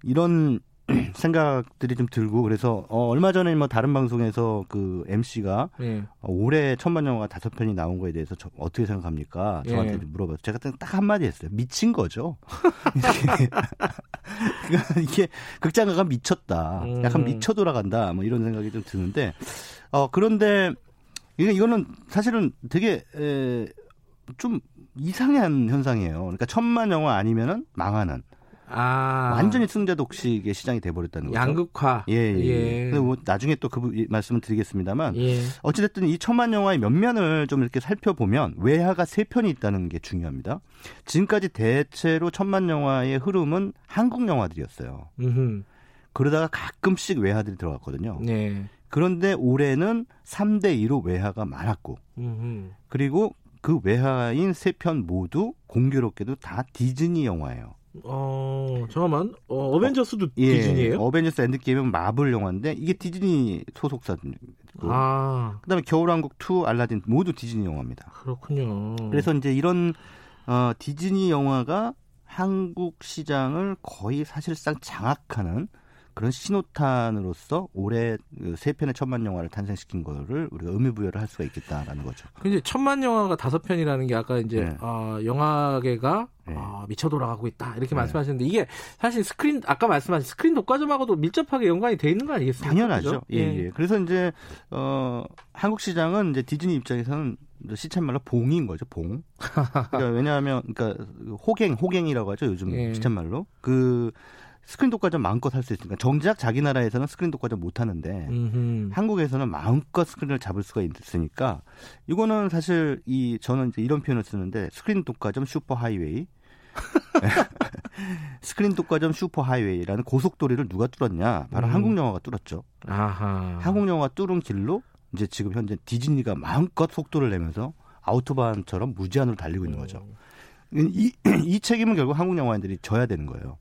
이런 생각들이 좀 들고 그래서 어, 얼마 전에 뭐 다른 방송에서 그 MC가 예. 어, 올해 천만 영화 다섯 편이 나온 거에 대해서 저, 어떻게 생각합니까? 저한테 예. 물어봐서 제가 딱 한마디 했어요. 미친 거죠. 그러니까 이게 극장가가 미쳤다. 약간 음. 미쳐 돌아간다. 뭐 이런 생각이 좀 드는데 어 그런데 이거는 사실은 되게 에, 좀 이상한 현상이에요. 그러니까 천만 영화 아니면은 망하는. 아. 완전히 승자 독식의 시장이 돼버렸다는 거죠. 양극화. 예, 예. 예. 예. 뭐 나중에 또 그 말씀을 드리겠습니다만. 예. 어찌됐든 이 천만 영화의 면면을 좀 이렇게 살펴보면 외화가 세 편이 있다는 게 중요합니다. 지금까지 대체로 천만 영화의 흐름은 한국 영화들이었어요. 음흠. 그러다가 가끔씩 외화들이 들어갔거든요. 네. 그런데 올해는 3대 2로 외화가 많았고. 음흠. 그리고 그 외화인 세 편 모두 공교롭게도 다 디즈니 영화예요. 어, 잠깐만. 어, 어벤져스도 어, 예, 디즈니예요? 어벤져스 엔드게임은 마블 영화인데 이게 디즈니 소속사. 아. 그다음에 겨울왕국 2, 알라딘 모두 디즈니 영화입니다. 그렇군요. 그래서 이제 이런 어, 디즈니 영화가 한국 시장을 거의 사실상 장악하는 그런 신호탄으로서 올해 그 세 편의 천만 영화를 탄생시킨 거를 우리가 의미 부여를 할 수가 있겠다라는 거죠. 근데 천만 영화가 다섯 편이라는 게 아까 이제 네. 어, 영화계가 네. 어, 미쳐 돌아가고 있다 이렇게 네. 말씀하셨는데 이게 사실 스크린 아까 말씀하신 스크린 독과점하고도 밀접하게 연관이 돼 있는 거 아니겠습니까? 당연하죠. 예, 예, 예. 그래서 이제 어, 한국 시장은 이제 디즈니 입장에서는 시쳇말로 봉인 거죠, 봉. 그러니까 왜냐하면 그러니까 호갱, 호갱이라고 하죠 요즘 예. 시쳇말로 그 스크린 독과점 마음껏 할 수 있으니까 정작 자기 나라에서는 스크린 독과점 못 하는데 음흠. 한국에서는 마음껏 스크린을 잡을 수가 있으니까 이거는 사실 이 저는 이제 이런 표현을 쓰는데 스크린 독과점 슈퍼 하이웨이 스크린 독과점 슈퍼 하이웨이라는 고속도로를 누가 뚫었냐? 바로 음. 한국 영화가 뚫었죠. 아하. 한국 영화 뚫은 길로 이제 지금 현재 디즈니가 마음껏 속도를 내면서 아우토반처럼 무제한으로 달리고 있는 거죠. 음. 이, 이 책임은 결국 한국 영화인들이 져야 되는 거예요.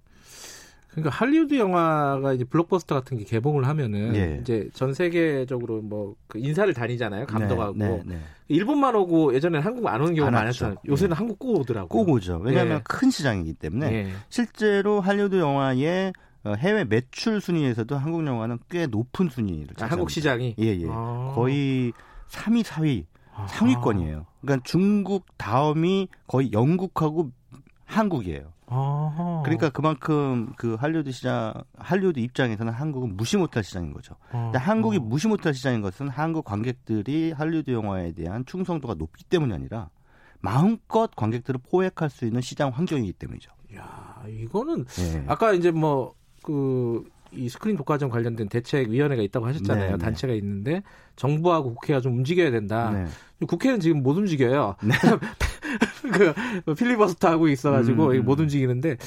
그러니까 할리우드 영화가 이제 블록버스터 같은 게 개봉을 하면은 예. 이제 전 세계적으로 뭐 그 인사를 다니잖아요 감독하고 네, 네, 네. 일본만 오고 예전에는 한국 안 오는 경우가 많았잖아요. 요새는 예. 한국 꼭 오더라고요. 꼭 오죠. 왜냐하면 예. 큰 시장이기 때문에 예. 실제로 할리우드 영화의 어, 해외 매출 순위에서도 한국 영화는 꽤 높은 순위를. 아, 한국 시장이 예, 예. 아. 거의 3위, 4위 상위권이에요. 그러니까 중국 다음이 거의 영국하고 한국이에요. 아하. 그러니까 그만큼 그 할리우드 시장, 할리우드 입장에서는 한국은 무시 못할 시장인 거죠. 아. 근데 한국이 무시 못할 시장인 것은 한국 관객들이 할리우드 영화에 대한 충성도가 높기 때문이 아니라 마음껏 관객들을 포획할 수 있는 시장 환경이기 때문이죠. 야, 이거는 네. 아까 이제 뭐그 이 스크린 독과점 관련된 대책위원회가 있다고 하셨잖아요. 네, 네. 단체가 있는데 정부하고 국회가 좀 움직여야 된다. 네. 국회는 지금 못 움직여요. 네. 그뭐 필리버스터 하고 있어가지고 음. 못 움직이는데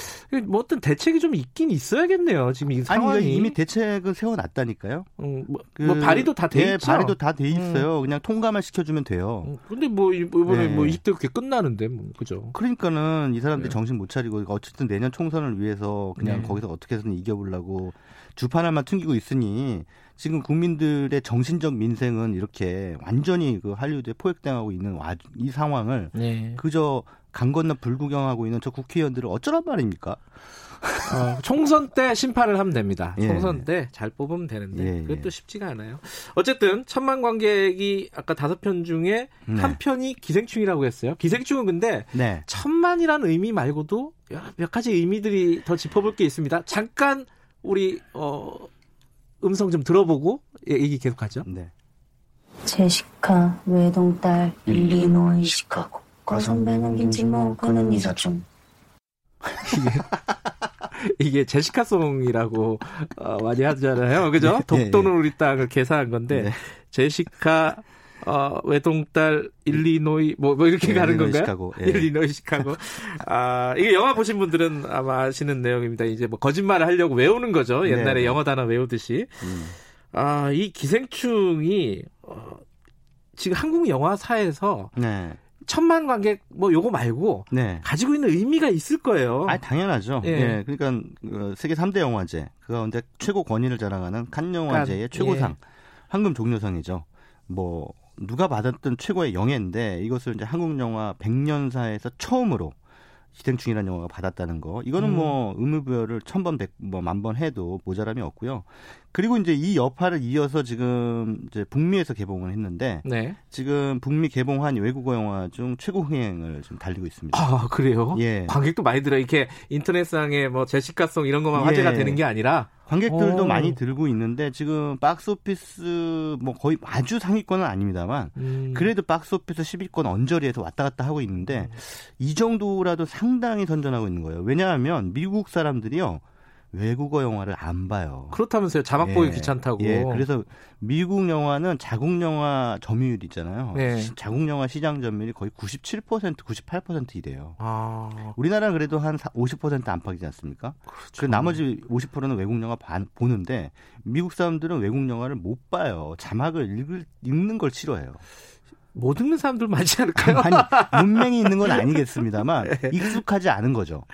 뭐 어떤 대책이 좀 있긴 있어야겠네요. 지금 이 상황이 아니, 이미 대책은 세워놨다니까요. 음, 뭐, 그, 뭐, 발의도 다돼 네, 있죠. 발의도 다 돼 있어요. 음. 그냥 통과만 시켜주면 돼요. 음, 근데 뭐 이번에 네. 뭐 20대 국회 끝나는데 뭐 그죠? 그러니까는 이 사람들이 네. 정신 못 차리고 어쨌든 내년 총선을 위해서 그냥 네. 거기서 어떻게 해서든 이겨보려고 주판알만 튕기고 있으니 지금 국민들의 정신적 민생은 이렇게 완전히 그 한류드에 포획당하고 있는 이 상황을 네. 그저 강 건너 불구경하고 있는 저 국회의원들을 어쩌란 말입니까? 어, 총선 때 심판을 하면 됩니다. 예. 총선 때 잘 뽑으면 되는데 예, 예. 그것도 쉽지가 않아요. 어쨌든 천만 관객이 아까 다섯 편 중에 네. 한 편이 기생충이라고 했어요. 기생충은 근데 네. 천만이라는 의미 말고도 몇 가지 의미들이 더 짚어볼 게 있습니다. 잠깐 우리 어 음성 좀 들어보고 얘기 계속하죠. 네. 제시카 외동딸 일리노이 시카고 거선배는 김치모 그는 이사촌 이게 제시카송이라고 어, 많이 하잖아요. 그죠? 네, 독도는 네, 우리 땅을 개사한 건데 네. 제시카 어, 외동딸 일리노이 뭐, 뭐 이렇게 네, 가는 건가요? 시카고. 예. 일리노이 시카고. 아, 이게 영화 보신 분들은 아마 아시는 내용입니다. 이제 뭐 거짓말을 하려고 외우는 거죠. 네, 옛날에 네. 영어 단어 외우듯이. 음. 아, 이 기생충이 어, 지금 한국 영화사에서 네. 천만 관객 뭐 요거 말고 네. 가지고 있는 의미가 있을 거예요. 아 당연하죠. 예. 예. 그러니까 어, 세계 3대 영화제 그 가운데 최고 권위를 자랑하는 칸 영화제의 최고상 예. 황금 종려상이죠. 뭐 누가 받았던 최고의 영예인데 이것을 이제 한국 영화 100년사에서 처음으로 기생충이라는 영화가 받았다는 거. 이거는 음. 뭐 의무부여를 천 번, 백, 뭐만번 해도 모자람이 없고요. 그리고 이제 이 여파를 이어서 지금 이제 북미에서 개봉을 했는데 네. 지금 북미 개봉한 외국어 영화 중 최고 흥행을 지금 달리고 있습니다. 아 그래요? 예. 관객도 많이 들어 이렇게 인터넷상에 뭐 제시카송 이런 것만 예. 화제가 되는 게 아니라 관객들도 오. 어. 많이 들고 있는데 지금 박스오피스 뭐 거의 아주 상위권은 아닙니다만 음. 그래도 박스오피스 10위권 언저리에서 왔다 갔다 하고 있는데 음. 이 정도라도 상당히 선전하고 있는 거예요. 왜냐하면 미국 사람들이요. 외국어 영화를 안 봐요. 그렇다면서요. 자막 보기 예, 귀찮다고. 예, 그래서 미국 영화는 자국 영화 점유율 있잖아요. 네. 자국 영화 시장 점유율이 거의 97% 98% 이래요. 아. 우리나라는 그래도 한 50% 안팎이지 않습니까? 그렇죠. 그 나머지 50%는 외국 영화 반, 보는데 미국 사람들은 외국 영화를 못 봐요. 자막을 읽을, 읽는 걸 싫어해요. 못 읽는 사람들 많지 않을까요? 아니, 문맹이 있는 건 아니겠습니다만 네. 익숙하지 않은 거죠.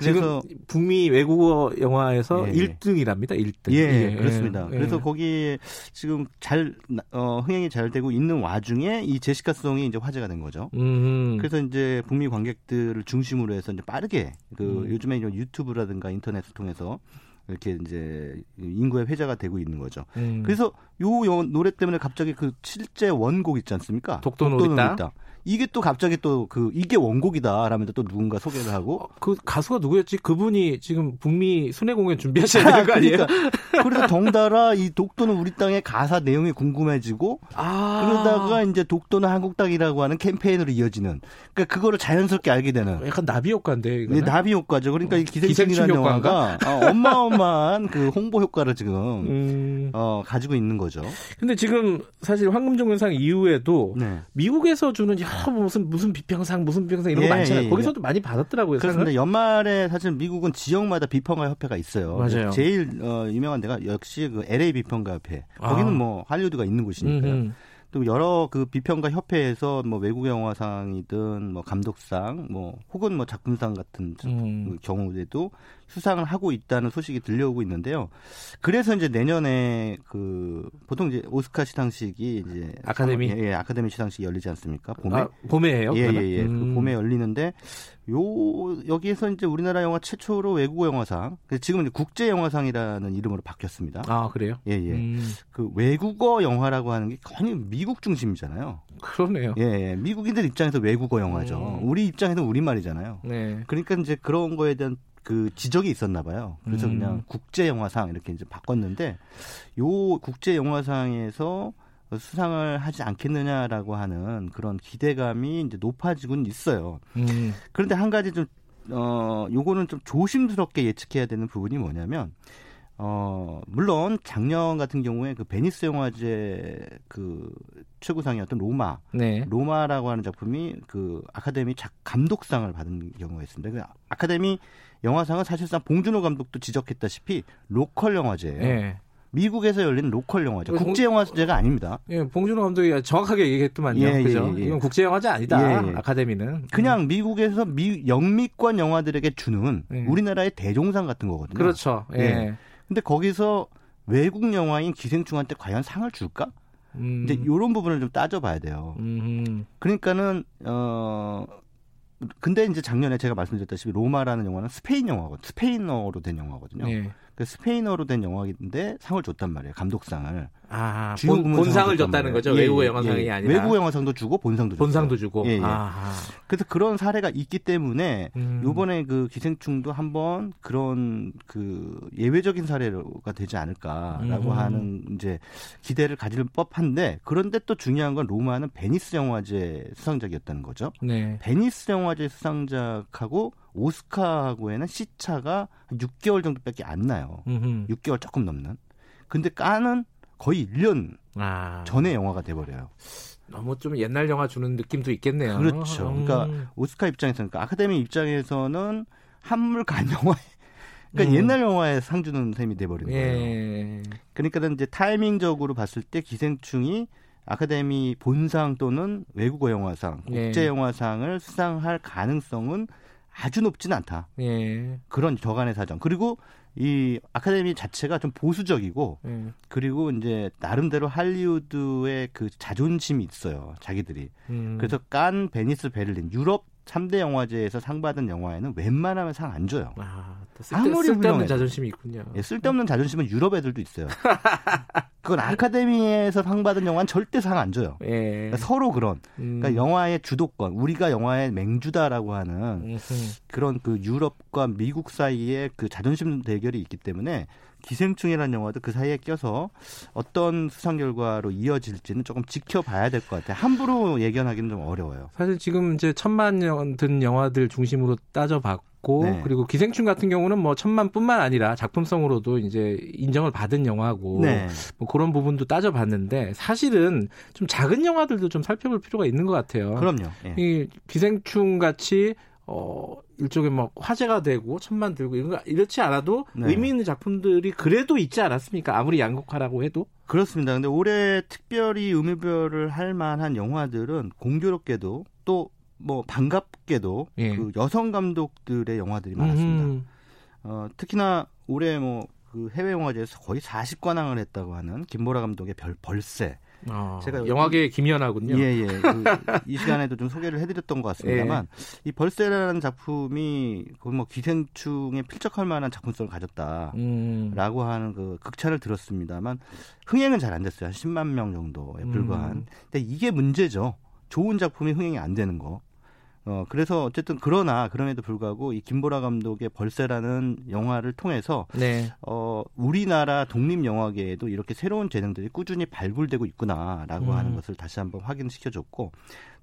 그래서 지금 북미 외국어 영화에서 예, 1등이랍니다. 1등. 예, 예 그렇습니다. 예. 그래서 거기 지금 잘 어, 흥행이 잘 되고 있는 와중에 이 제시카 송이 이제 화제가 된 거죠. 음. 그래서 이제 북미 관객들을 중심으로 해서 이제 빠르게 그 음. 요즘에 유튜브라든가 인터넷을 통해서 이렇게 이제 인구의 회자가 되고 있는 거죠. 음. 그래서 요 노래 때문에 갑자기 그 실제 원곡 있지 않습니까? 독도는 있다. 이게 또 갑자기 또 그 이게 원곡이다라면서 또 누군가 소개를 하고 어, 그 가수가 누구였지? 그분이 지금 북미 순회 공연 준비하셔야 되는 거 아니에요? 그러니까, 그래서 덩달아 이 독도는 우리 땅의 가사 내용이 궁금해지고 아~ 그러다가 이제 독도는 한국 땅이라고 하는 캠페인으로 이어지는 그러니까 그거를 자연스럽게 알게 되는 약간 나비 효과인데 네, 나비 효과죠. 그러니까 이 기생충이라는 영화가 어, 어마어마한 그 홍보 효과를 지금 음... 어, 가지고 있는 거죠. 근데 지금 사실 황금종려상 이후에도 네. 미국에서 주는 아, 무슨 무슨 비평상 무슨 비평상 이런 거 예, 많잖아요. 예, 예. 거기서도 많이 받았더라고요. 그렇습니다. 연말에 사실 미국은 지역마다 비평가 협회가 있어요. 맞아요. 제일 어, 유명한 데가 역시 그 LA 비평가 협회. 거기는 아. 뭐 할리우드가 있는 곳이니까요. 음흠. 또 여러 그 비평가 협회에서 뭐 외국 영화상이든 뭐 감독상 뭐 혹은 뭐 작품상 같은 음. 경우에도 수상을 하고 있다는 소식이 들려오고 있는데요. 그래서 이제 내년에 그 보통 이제 오스카 시상식이 이제 아카데미 예, 예 아카데미 시상식이 열리지 않습니까? 봄에 아, 봄에예요? 예, 예, 예. 그 음. 그 봄에 열리는데 요 여기에서 이제 우리나라 영화 최초로 외국어 영화상 지금 이제 국제 영화상이라는 이름으로 바뀌었습니다. 아 그래요? 예, 예. 음. 그 외국어 영화라고 하는 게 거의 미국 중심이잖아요. 그러네요. 예, 예. 미국인들 입장에서 외국어 영화죠. 음. 우리 입장에서 우리 말이잖아요. 네. 그러니까 이제 그런 거에 대한 그 지적이 있었나 봐요. 그래서 음. 그냥 국제 영화상 이렇게 이제 바꿨는데 요 국제 영화상에서 수상을 하지 않겠느냐라고 하는 그런 기대감이 이제 높아지고는 있어요. 음. 그런데 한 가지 좀, 어, 요거는 좀 조심스럽게 예측해야 되는 부분이 뭐냐면, 어, 물론 작년 같은 경우에 그 베니스 영화제 그 최고상이었던 로마. 네. 로마라고 하는 작품이 그 아카데미 작 감독상을 받은 경우가 있습니다. 그 아카데미 영화상은 사실상 봉준호 감독도 지적했다시피 local 영화제예요. 네. 미국에서 열린 local 영화제, 국제 영화제가 아닙니다. 예, 봉준호 감독이 정확하게 얘기했더만요. 예, 그죠? 예, 예. 이건 국제 영화제 아니다. 예, 예. 아카데미는 그냥 음. 미국에서 미, 영미권 영화들에게 주는 예. 우리나라의 대종상 같은 거거든요. 그렇죠. 예. 근데 거기서 외국 영화인 기생충한테 과연 상을 줄까? 음. 이제 이런 부분을 좀 따져봐야 돼요. 음. 그러니까는 어 근데 이제 작년에 제가 말씀드렸다시피 로마라는 영화는 스페인 영화거든요. 스페인어로 된 영화거든요. 네. 그 스페인어로 된 영화인데 상을 줬단 말이에요. 감독상을. 아, 본, 본상을 줬다는 거죠. 예, 외국어 영화상이 예, 아니라. 외국어 영화상도 주고 본상도 주고. 본상도 주고. 예, 예. 그래서 그런 사례가 있기 때문에 음. 요번에 그 기생충도 한번 그런 그 예외적인 사례가 되지 않을까라고 음. 하는 이제 기대를 가질 법한데 그런데 또 중요한 건 로마는 베니스 영화제 수상작이었다는 거죠. 네. 베니스 영화제 수상작하고 오스카하고에는 시차가 6개월 정도밖에 안 나요. 음흠. 6개월 조금 넘는. 근데 까는 거의 1년 아. 전에 영화가 돼버려요. 너무 좀 옛날 영화 주는 느낌도 있겠네요. 그렇죠. 음. 그러니까 오스카 입장에서는, 그러니까 아카데미 입장에서는 한물 간 영화에 그러니까 음. 옛날 영화에 상 주는 셈이 돼버리는 거예요. 예. 그러니까 이제 타이밍적으로 봤을 때 기생충이 아카데미 본상 또는 외국어 영화상, 예. 국제 영화상을 수상할 가능성은 아주 높지는 않다. 예. 그런 저간의 사정. 그리고 이 아카데미 자체가 좀 보수적이고 예. 그리고 이제 나름대로 할리우드의 그 자존심이 있어요. 자기들이. 음. 그래서 칸, 베니스, 베를린, 유럽 3대 영화제에서 상 받은 영화에는 웬만하면 상 안 줘요. 아, 쓸데, 아무리 쓸데없는 자존심이 있군요. 예, 쓸데없는 자존심은 유럽 애들도 있어요. 그건 아카데미에서 상 받은 영화는 절대 상 안 줘요. 예. 그러니까 서로 그런. 그러니까 음. 영화의 주도권, 우리가 영화의 맹주다라고 하는 그런 그 유럽과 미국 사이에 그 자존심 대결이 있기 때문에 기생충이라는 영화도 그 사이에 껴서 어떤 수상 결과로 이어질지는 조금 지켜봐야 될 것 같아요. 함부로 예견하기는 좀 어려워요. 사실 지금 이제 천만 년든 영화들 중심으로 따져봤고 네. 그리고 기생충 같은 경우는 뭐 천만뿐만 아니라 작품성으로도 이제 인정을 받은 영화고 네. 뭐 그런 부분도 따져봤는데 사실은 좀 작은 영화들도 좀 살펴볼 필요가 있는 것 같아요. 그럼요. 예. 이 기생충 같이 어 일종의 뭐 화제가 되고 천만 들고 이런 거 이렇지 않아도 네. 의미 있는 작품들이 그래도 있지 않았습니까? 아무리 양극화라고 해도 그렇습니다. 근데 올해 특별히 의미별을 할 만한 영화들은 공교롭게도 또 뭐 반갑게도 예. 그 여성 감독들의 영화들이 많았습니다. 음. 어, 특히나 올해 뭐 그 해외 영화제에서 거의 40관왕을 했다고 하는 김보라 감독의 별 벌새 아, 제가 영화계 김연아군요. 예, 예. 그 이 시간에도 좀 소개를 해드렸던 것 같습니다만 예. 이 벌새라는 작품이 거의 뭐 기생충에 필적할 만한 작품성을 가졌다라고 음. 하는 그 극찬을 들었습니다만 흥행은 잘 안 됐어요. 한 10만 명 정도에 불과한. 음. 근데 이게 문제죠. 좋은 작품이 흥행이 안 되는 거. 어, 그래서 어쨌든 그러나 그럼에도 불구하고 이 김보라 감독의 벌새라는 영화를 통해서 네. 어, 우리나라 독립 영화계에도 이렇게 새로운 재능들이 꾸준히 발굴되고 있구나라고 음. 하는 것을 다시 한번 확인시켜 줬고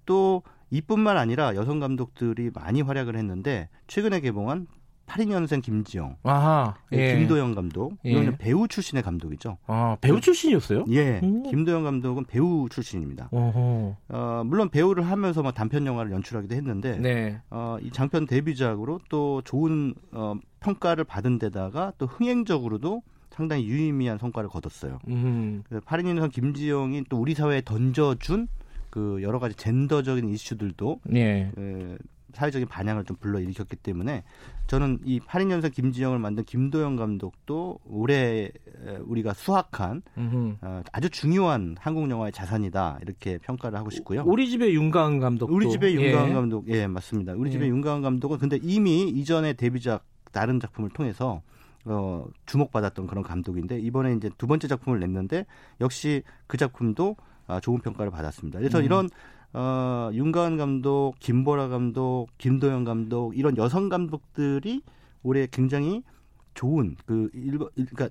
또 이뿐만 아니라 여성 감독들이 많이 활약을 했는데 최근에 개봉한 82년생 김지영, 아하, 예. 김도영 감독, 예. 이거는 배우 출신의 감독이죠. 아, 배우 출신이었어요? 예, 음. 김도영 감독은 배우 출신입니다. 어, 물론 배우를 하면서 뭐 단편 영화를 연출하기도 했는데, 네. 어, 이 장편 데뷔작으로 또 좋은 어, 평가를 받은 데다가 또 흥행적으로도 상당히 유의미한 성과를 거뒀어요. 음. 82년생 김지영이 또 우리 사회에 던져준 그 여러 가지 젠더적인 이슈들도 예. 그 사회적인 반향을 좀 불러일으켰기 때문에 저는 이 82년생 김지영을 만든 김도영 감독도 올해 우리가 수확한 어, 아주 중요한 한국 영화의 자산이다 이렇게 평가를 하고 싶고요. 우리 집의 윤가은 감독 우리 집의 윤가은 예. 감독 예 맞습니다. 우리 예. 집의 윤가은 감독은 근데 이미 이전에 데뷔작 다른 작품을 통해서 어, 주목받았던 그런 감독인데 이번에 이제 두 번째 작품을 냈는데 역시 그 작품도 아, 좋은 평가를 받았습니다. 그래서 음. 이런 어, 윤가은 감독, 김보라 감독, 김도영 감독 이런 여성 감독들이 올해 굉장히 좋은 그 일본 그러니까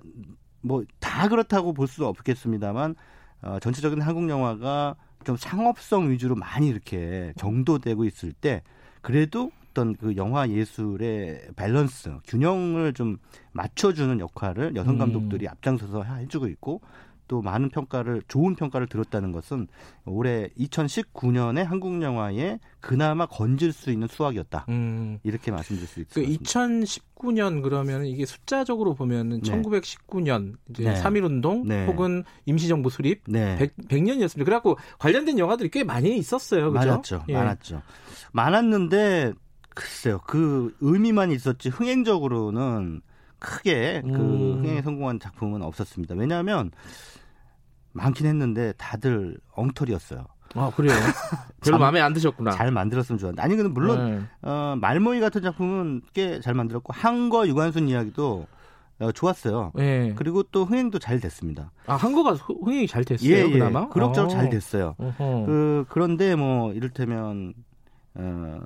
뭐 다 그렇다고 볼 수는 없겠습니다만 어, 전체적인 한국 영화가 좀 상업성 위주로 많이 이렇게 정도되고 있을 때 그래도 어떤 그 영화 예술의 밸런스 균형을 좀 맞춰주는 역할을 여성 음. 감독들이 음. 앞장서서 해주고 있고 또 많은 평가를 좋은 평가를 들었다는 것은 올해 2019년에 한국 영화에 그나마 건질 수 있는 수학이었다. 음. 이렇게 말씀드릴 수 있습니다. 그 2019년 그러면 이게 숫자적으로 보면은 네. 1919년 이제 네. 3.1 운동 네. 혹은 임시정부 수립 네. 100, 100 년이었습니다. 그래갖고 관련된 영화들이 꽤 많이 있었어요. 그죠? 많았죠. 예. 많았죠. 많았는데 글쎄요. 그 의미만 있었지 흥행적으로는 크게 그 음. 흥행에 성공한 작품은 없었습니다. 왜냐하면 많긴 했는데 다들 엉터리였어요. 아 그래요? 별로 마음에 안 드셨구나. 잘 만들었으면 좋았는데 아니 근데 물론 네. 어, 말모이 같은 작품은 꽤 잘 만들었고 한거 유관순 이야기도 어, 좋았어요. 네. 그리고 또 흥행도 잘 됐습니다. 아 한거가 흥행이 잘 됐어요. 예, 예. 그나마 그럭저럭 잘 어. 됐어요. 어허. 그 그런데 뭐 이를테면 어,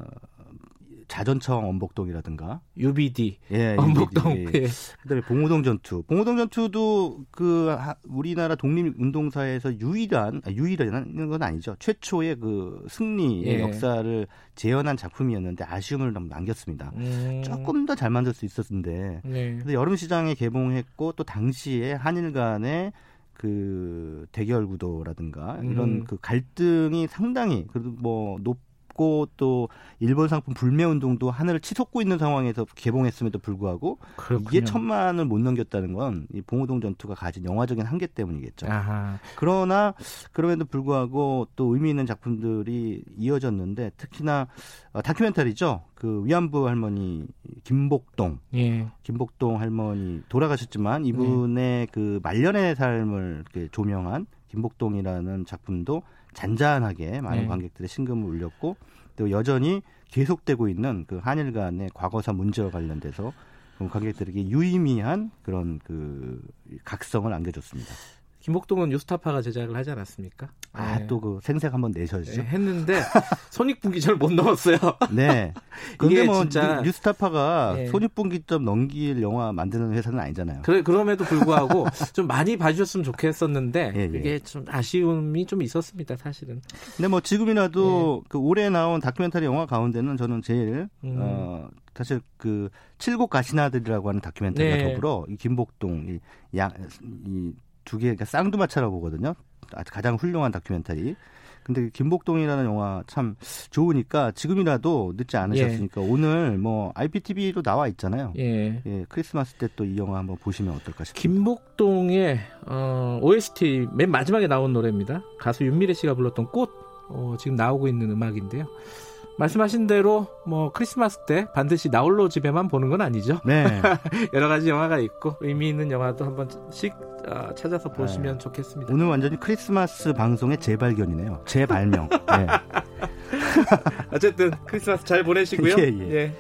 자전청 원복동이라든가 UBD 예, 원복동 UBD, 예. 그다음에 봉오동 전투 봉오동 전투도 그 우리나라 독립 운동사에서 유일한 아, 유일한 건 아니죠 최초의 그 승리의 예. 역사를 재현한 작품이었는데 아쉬움을 좀 남겼습니다 음. 조금 더 잘 만들 수 있었는데 네. 근데 여름 시장에 개봉했고 또 당시에 한일 간의 그 대결 구도라든가 이런 음. 그 갈등이 상당히 그래도 뭐 높 없고 또 일본 상품 불매 운동도 하늘을 치솟고 있는 상황에서 개봉했음에도 불구하고 그렇군요. 이게 천만을 못 넘겼다는 건 이 봉오동 전투가 가진 영화적인 한계 때문이겠죠. 아하. 그러나 그럼에도 불구하고 또 의미 있는 작품들이 이어졌는데 특히나 어, 다큐멘터리죠. 그 위안부 할머니 김복동, 예. 김복동 할머니 돌아가셨지만 이분의 네. 그 말년의 삶을 조명한 김복동이라는 작품도 잔잔하게 많은 네. 관객들의 심금을 울렸고 또 여전히 계속되고 있는 그 한일 간의 과거사 문제와 관련돼서 관객들에게 유의미한 그런 그 각성을 안겨줬습니다. 김복동은 뉴스타파가 제작을 하지 않았습니까? 아, 네. 또그 생색 한번 내셨죠? 네, 했는데 손익분기점을 못 넘었어요. 네. 근데 뭐 진짜 뉴스타파가 네. 손익분기점 넘길 영화 만드는 회사는 아니잖아요. 그래 그럼에도 불구하고 좀 많이 봐주셨으면 좋겠었는데 예, 예. 이게 좀 아쉬움이 좀 있었습니다, 사실은. 근데 뭐 지금이라도 예. 그 올해 나온 다큐멘터리 영화 가운데는 저는 제일 음. 어 사실 그 칠곡 가시나들이라고 하는 다큐멘터리가 네. 더불어 이 김복동 이 양 이 두 개, 그러니까 쌍두마차라고 보거든요. 가장 훌륭한 다큐멘터리. 근데 김복동이라는 영화 참 좋으니까 지금이라도 늦지 않으셨으니까 예. 오늘 뭐 IPTV도 나와 있잖아요. 예. 예 크리스마스 때 또 이 영화 한번 보시면 어떨까 싶습니다. 김복동의 어, OST 맨 마지막에 나온 노래입니다. 가수 윤미래 씨가 불렀던 꽃 어, 지금 나오고 있는 음악인데요. 말씀하신 대로 뭐 크리스마스 때 반드시 나홀로 집에만 보는 건 아니죠. 네. 여러 가지 영화가 있고 의미 있는 영화도 한 번씩 어, 찾아서 보시면 네. 좋겠습니다. 오늘 완전히 크리스마스 방송의 재발견이네요. 재발명. 네. 어쨌든 크리스마스 잘 보내시고요. 예, 예. 예.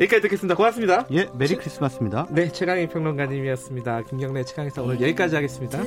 여기까지 듣겠습니다. 고맙습니다. 예, 메리 크리스마스입니다. 네, 최강희 평론가님이었습니다. 김경래 최강희사 오늘 여기까지 하겠습니다.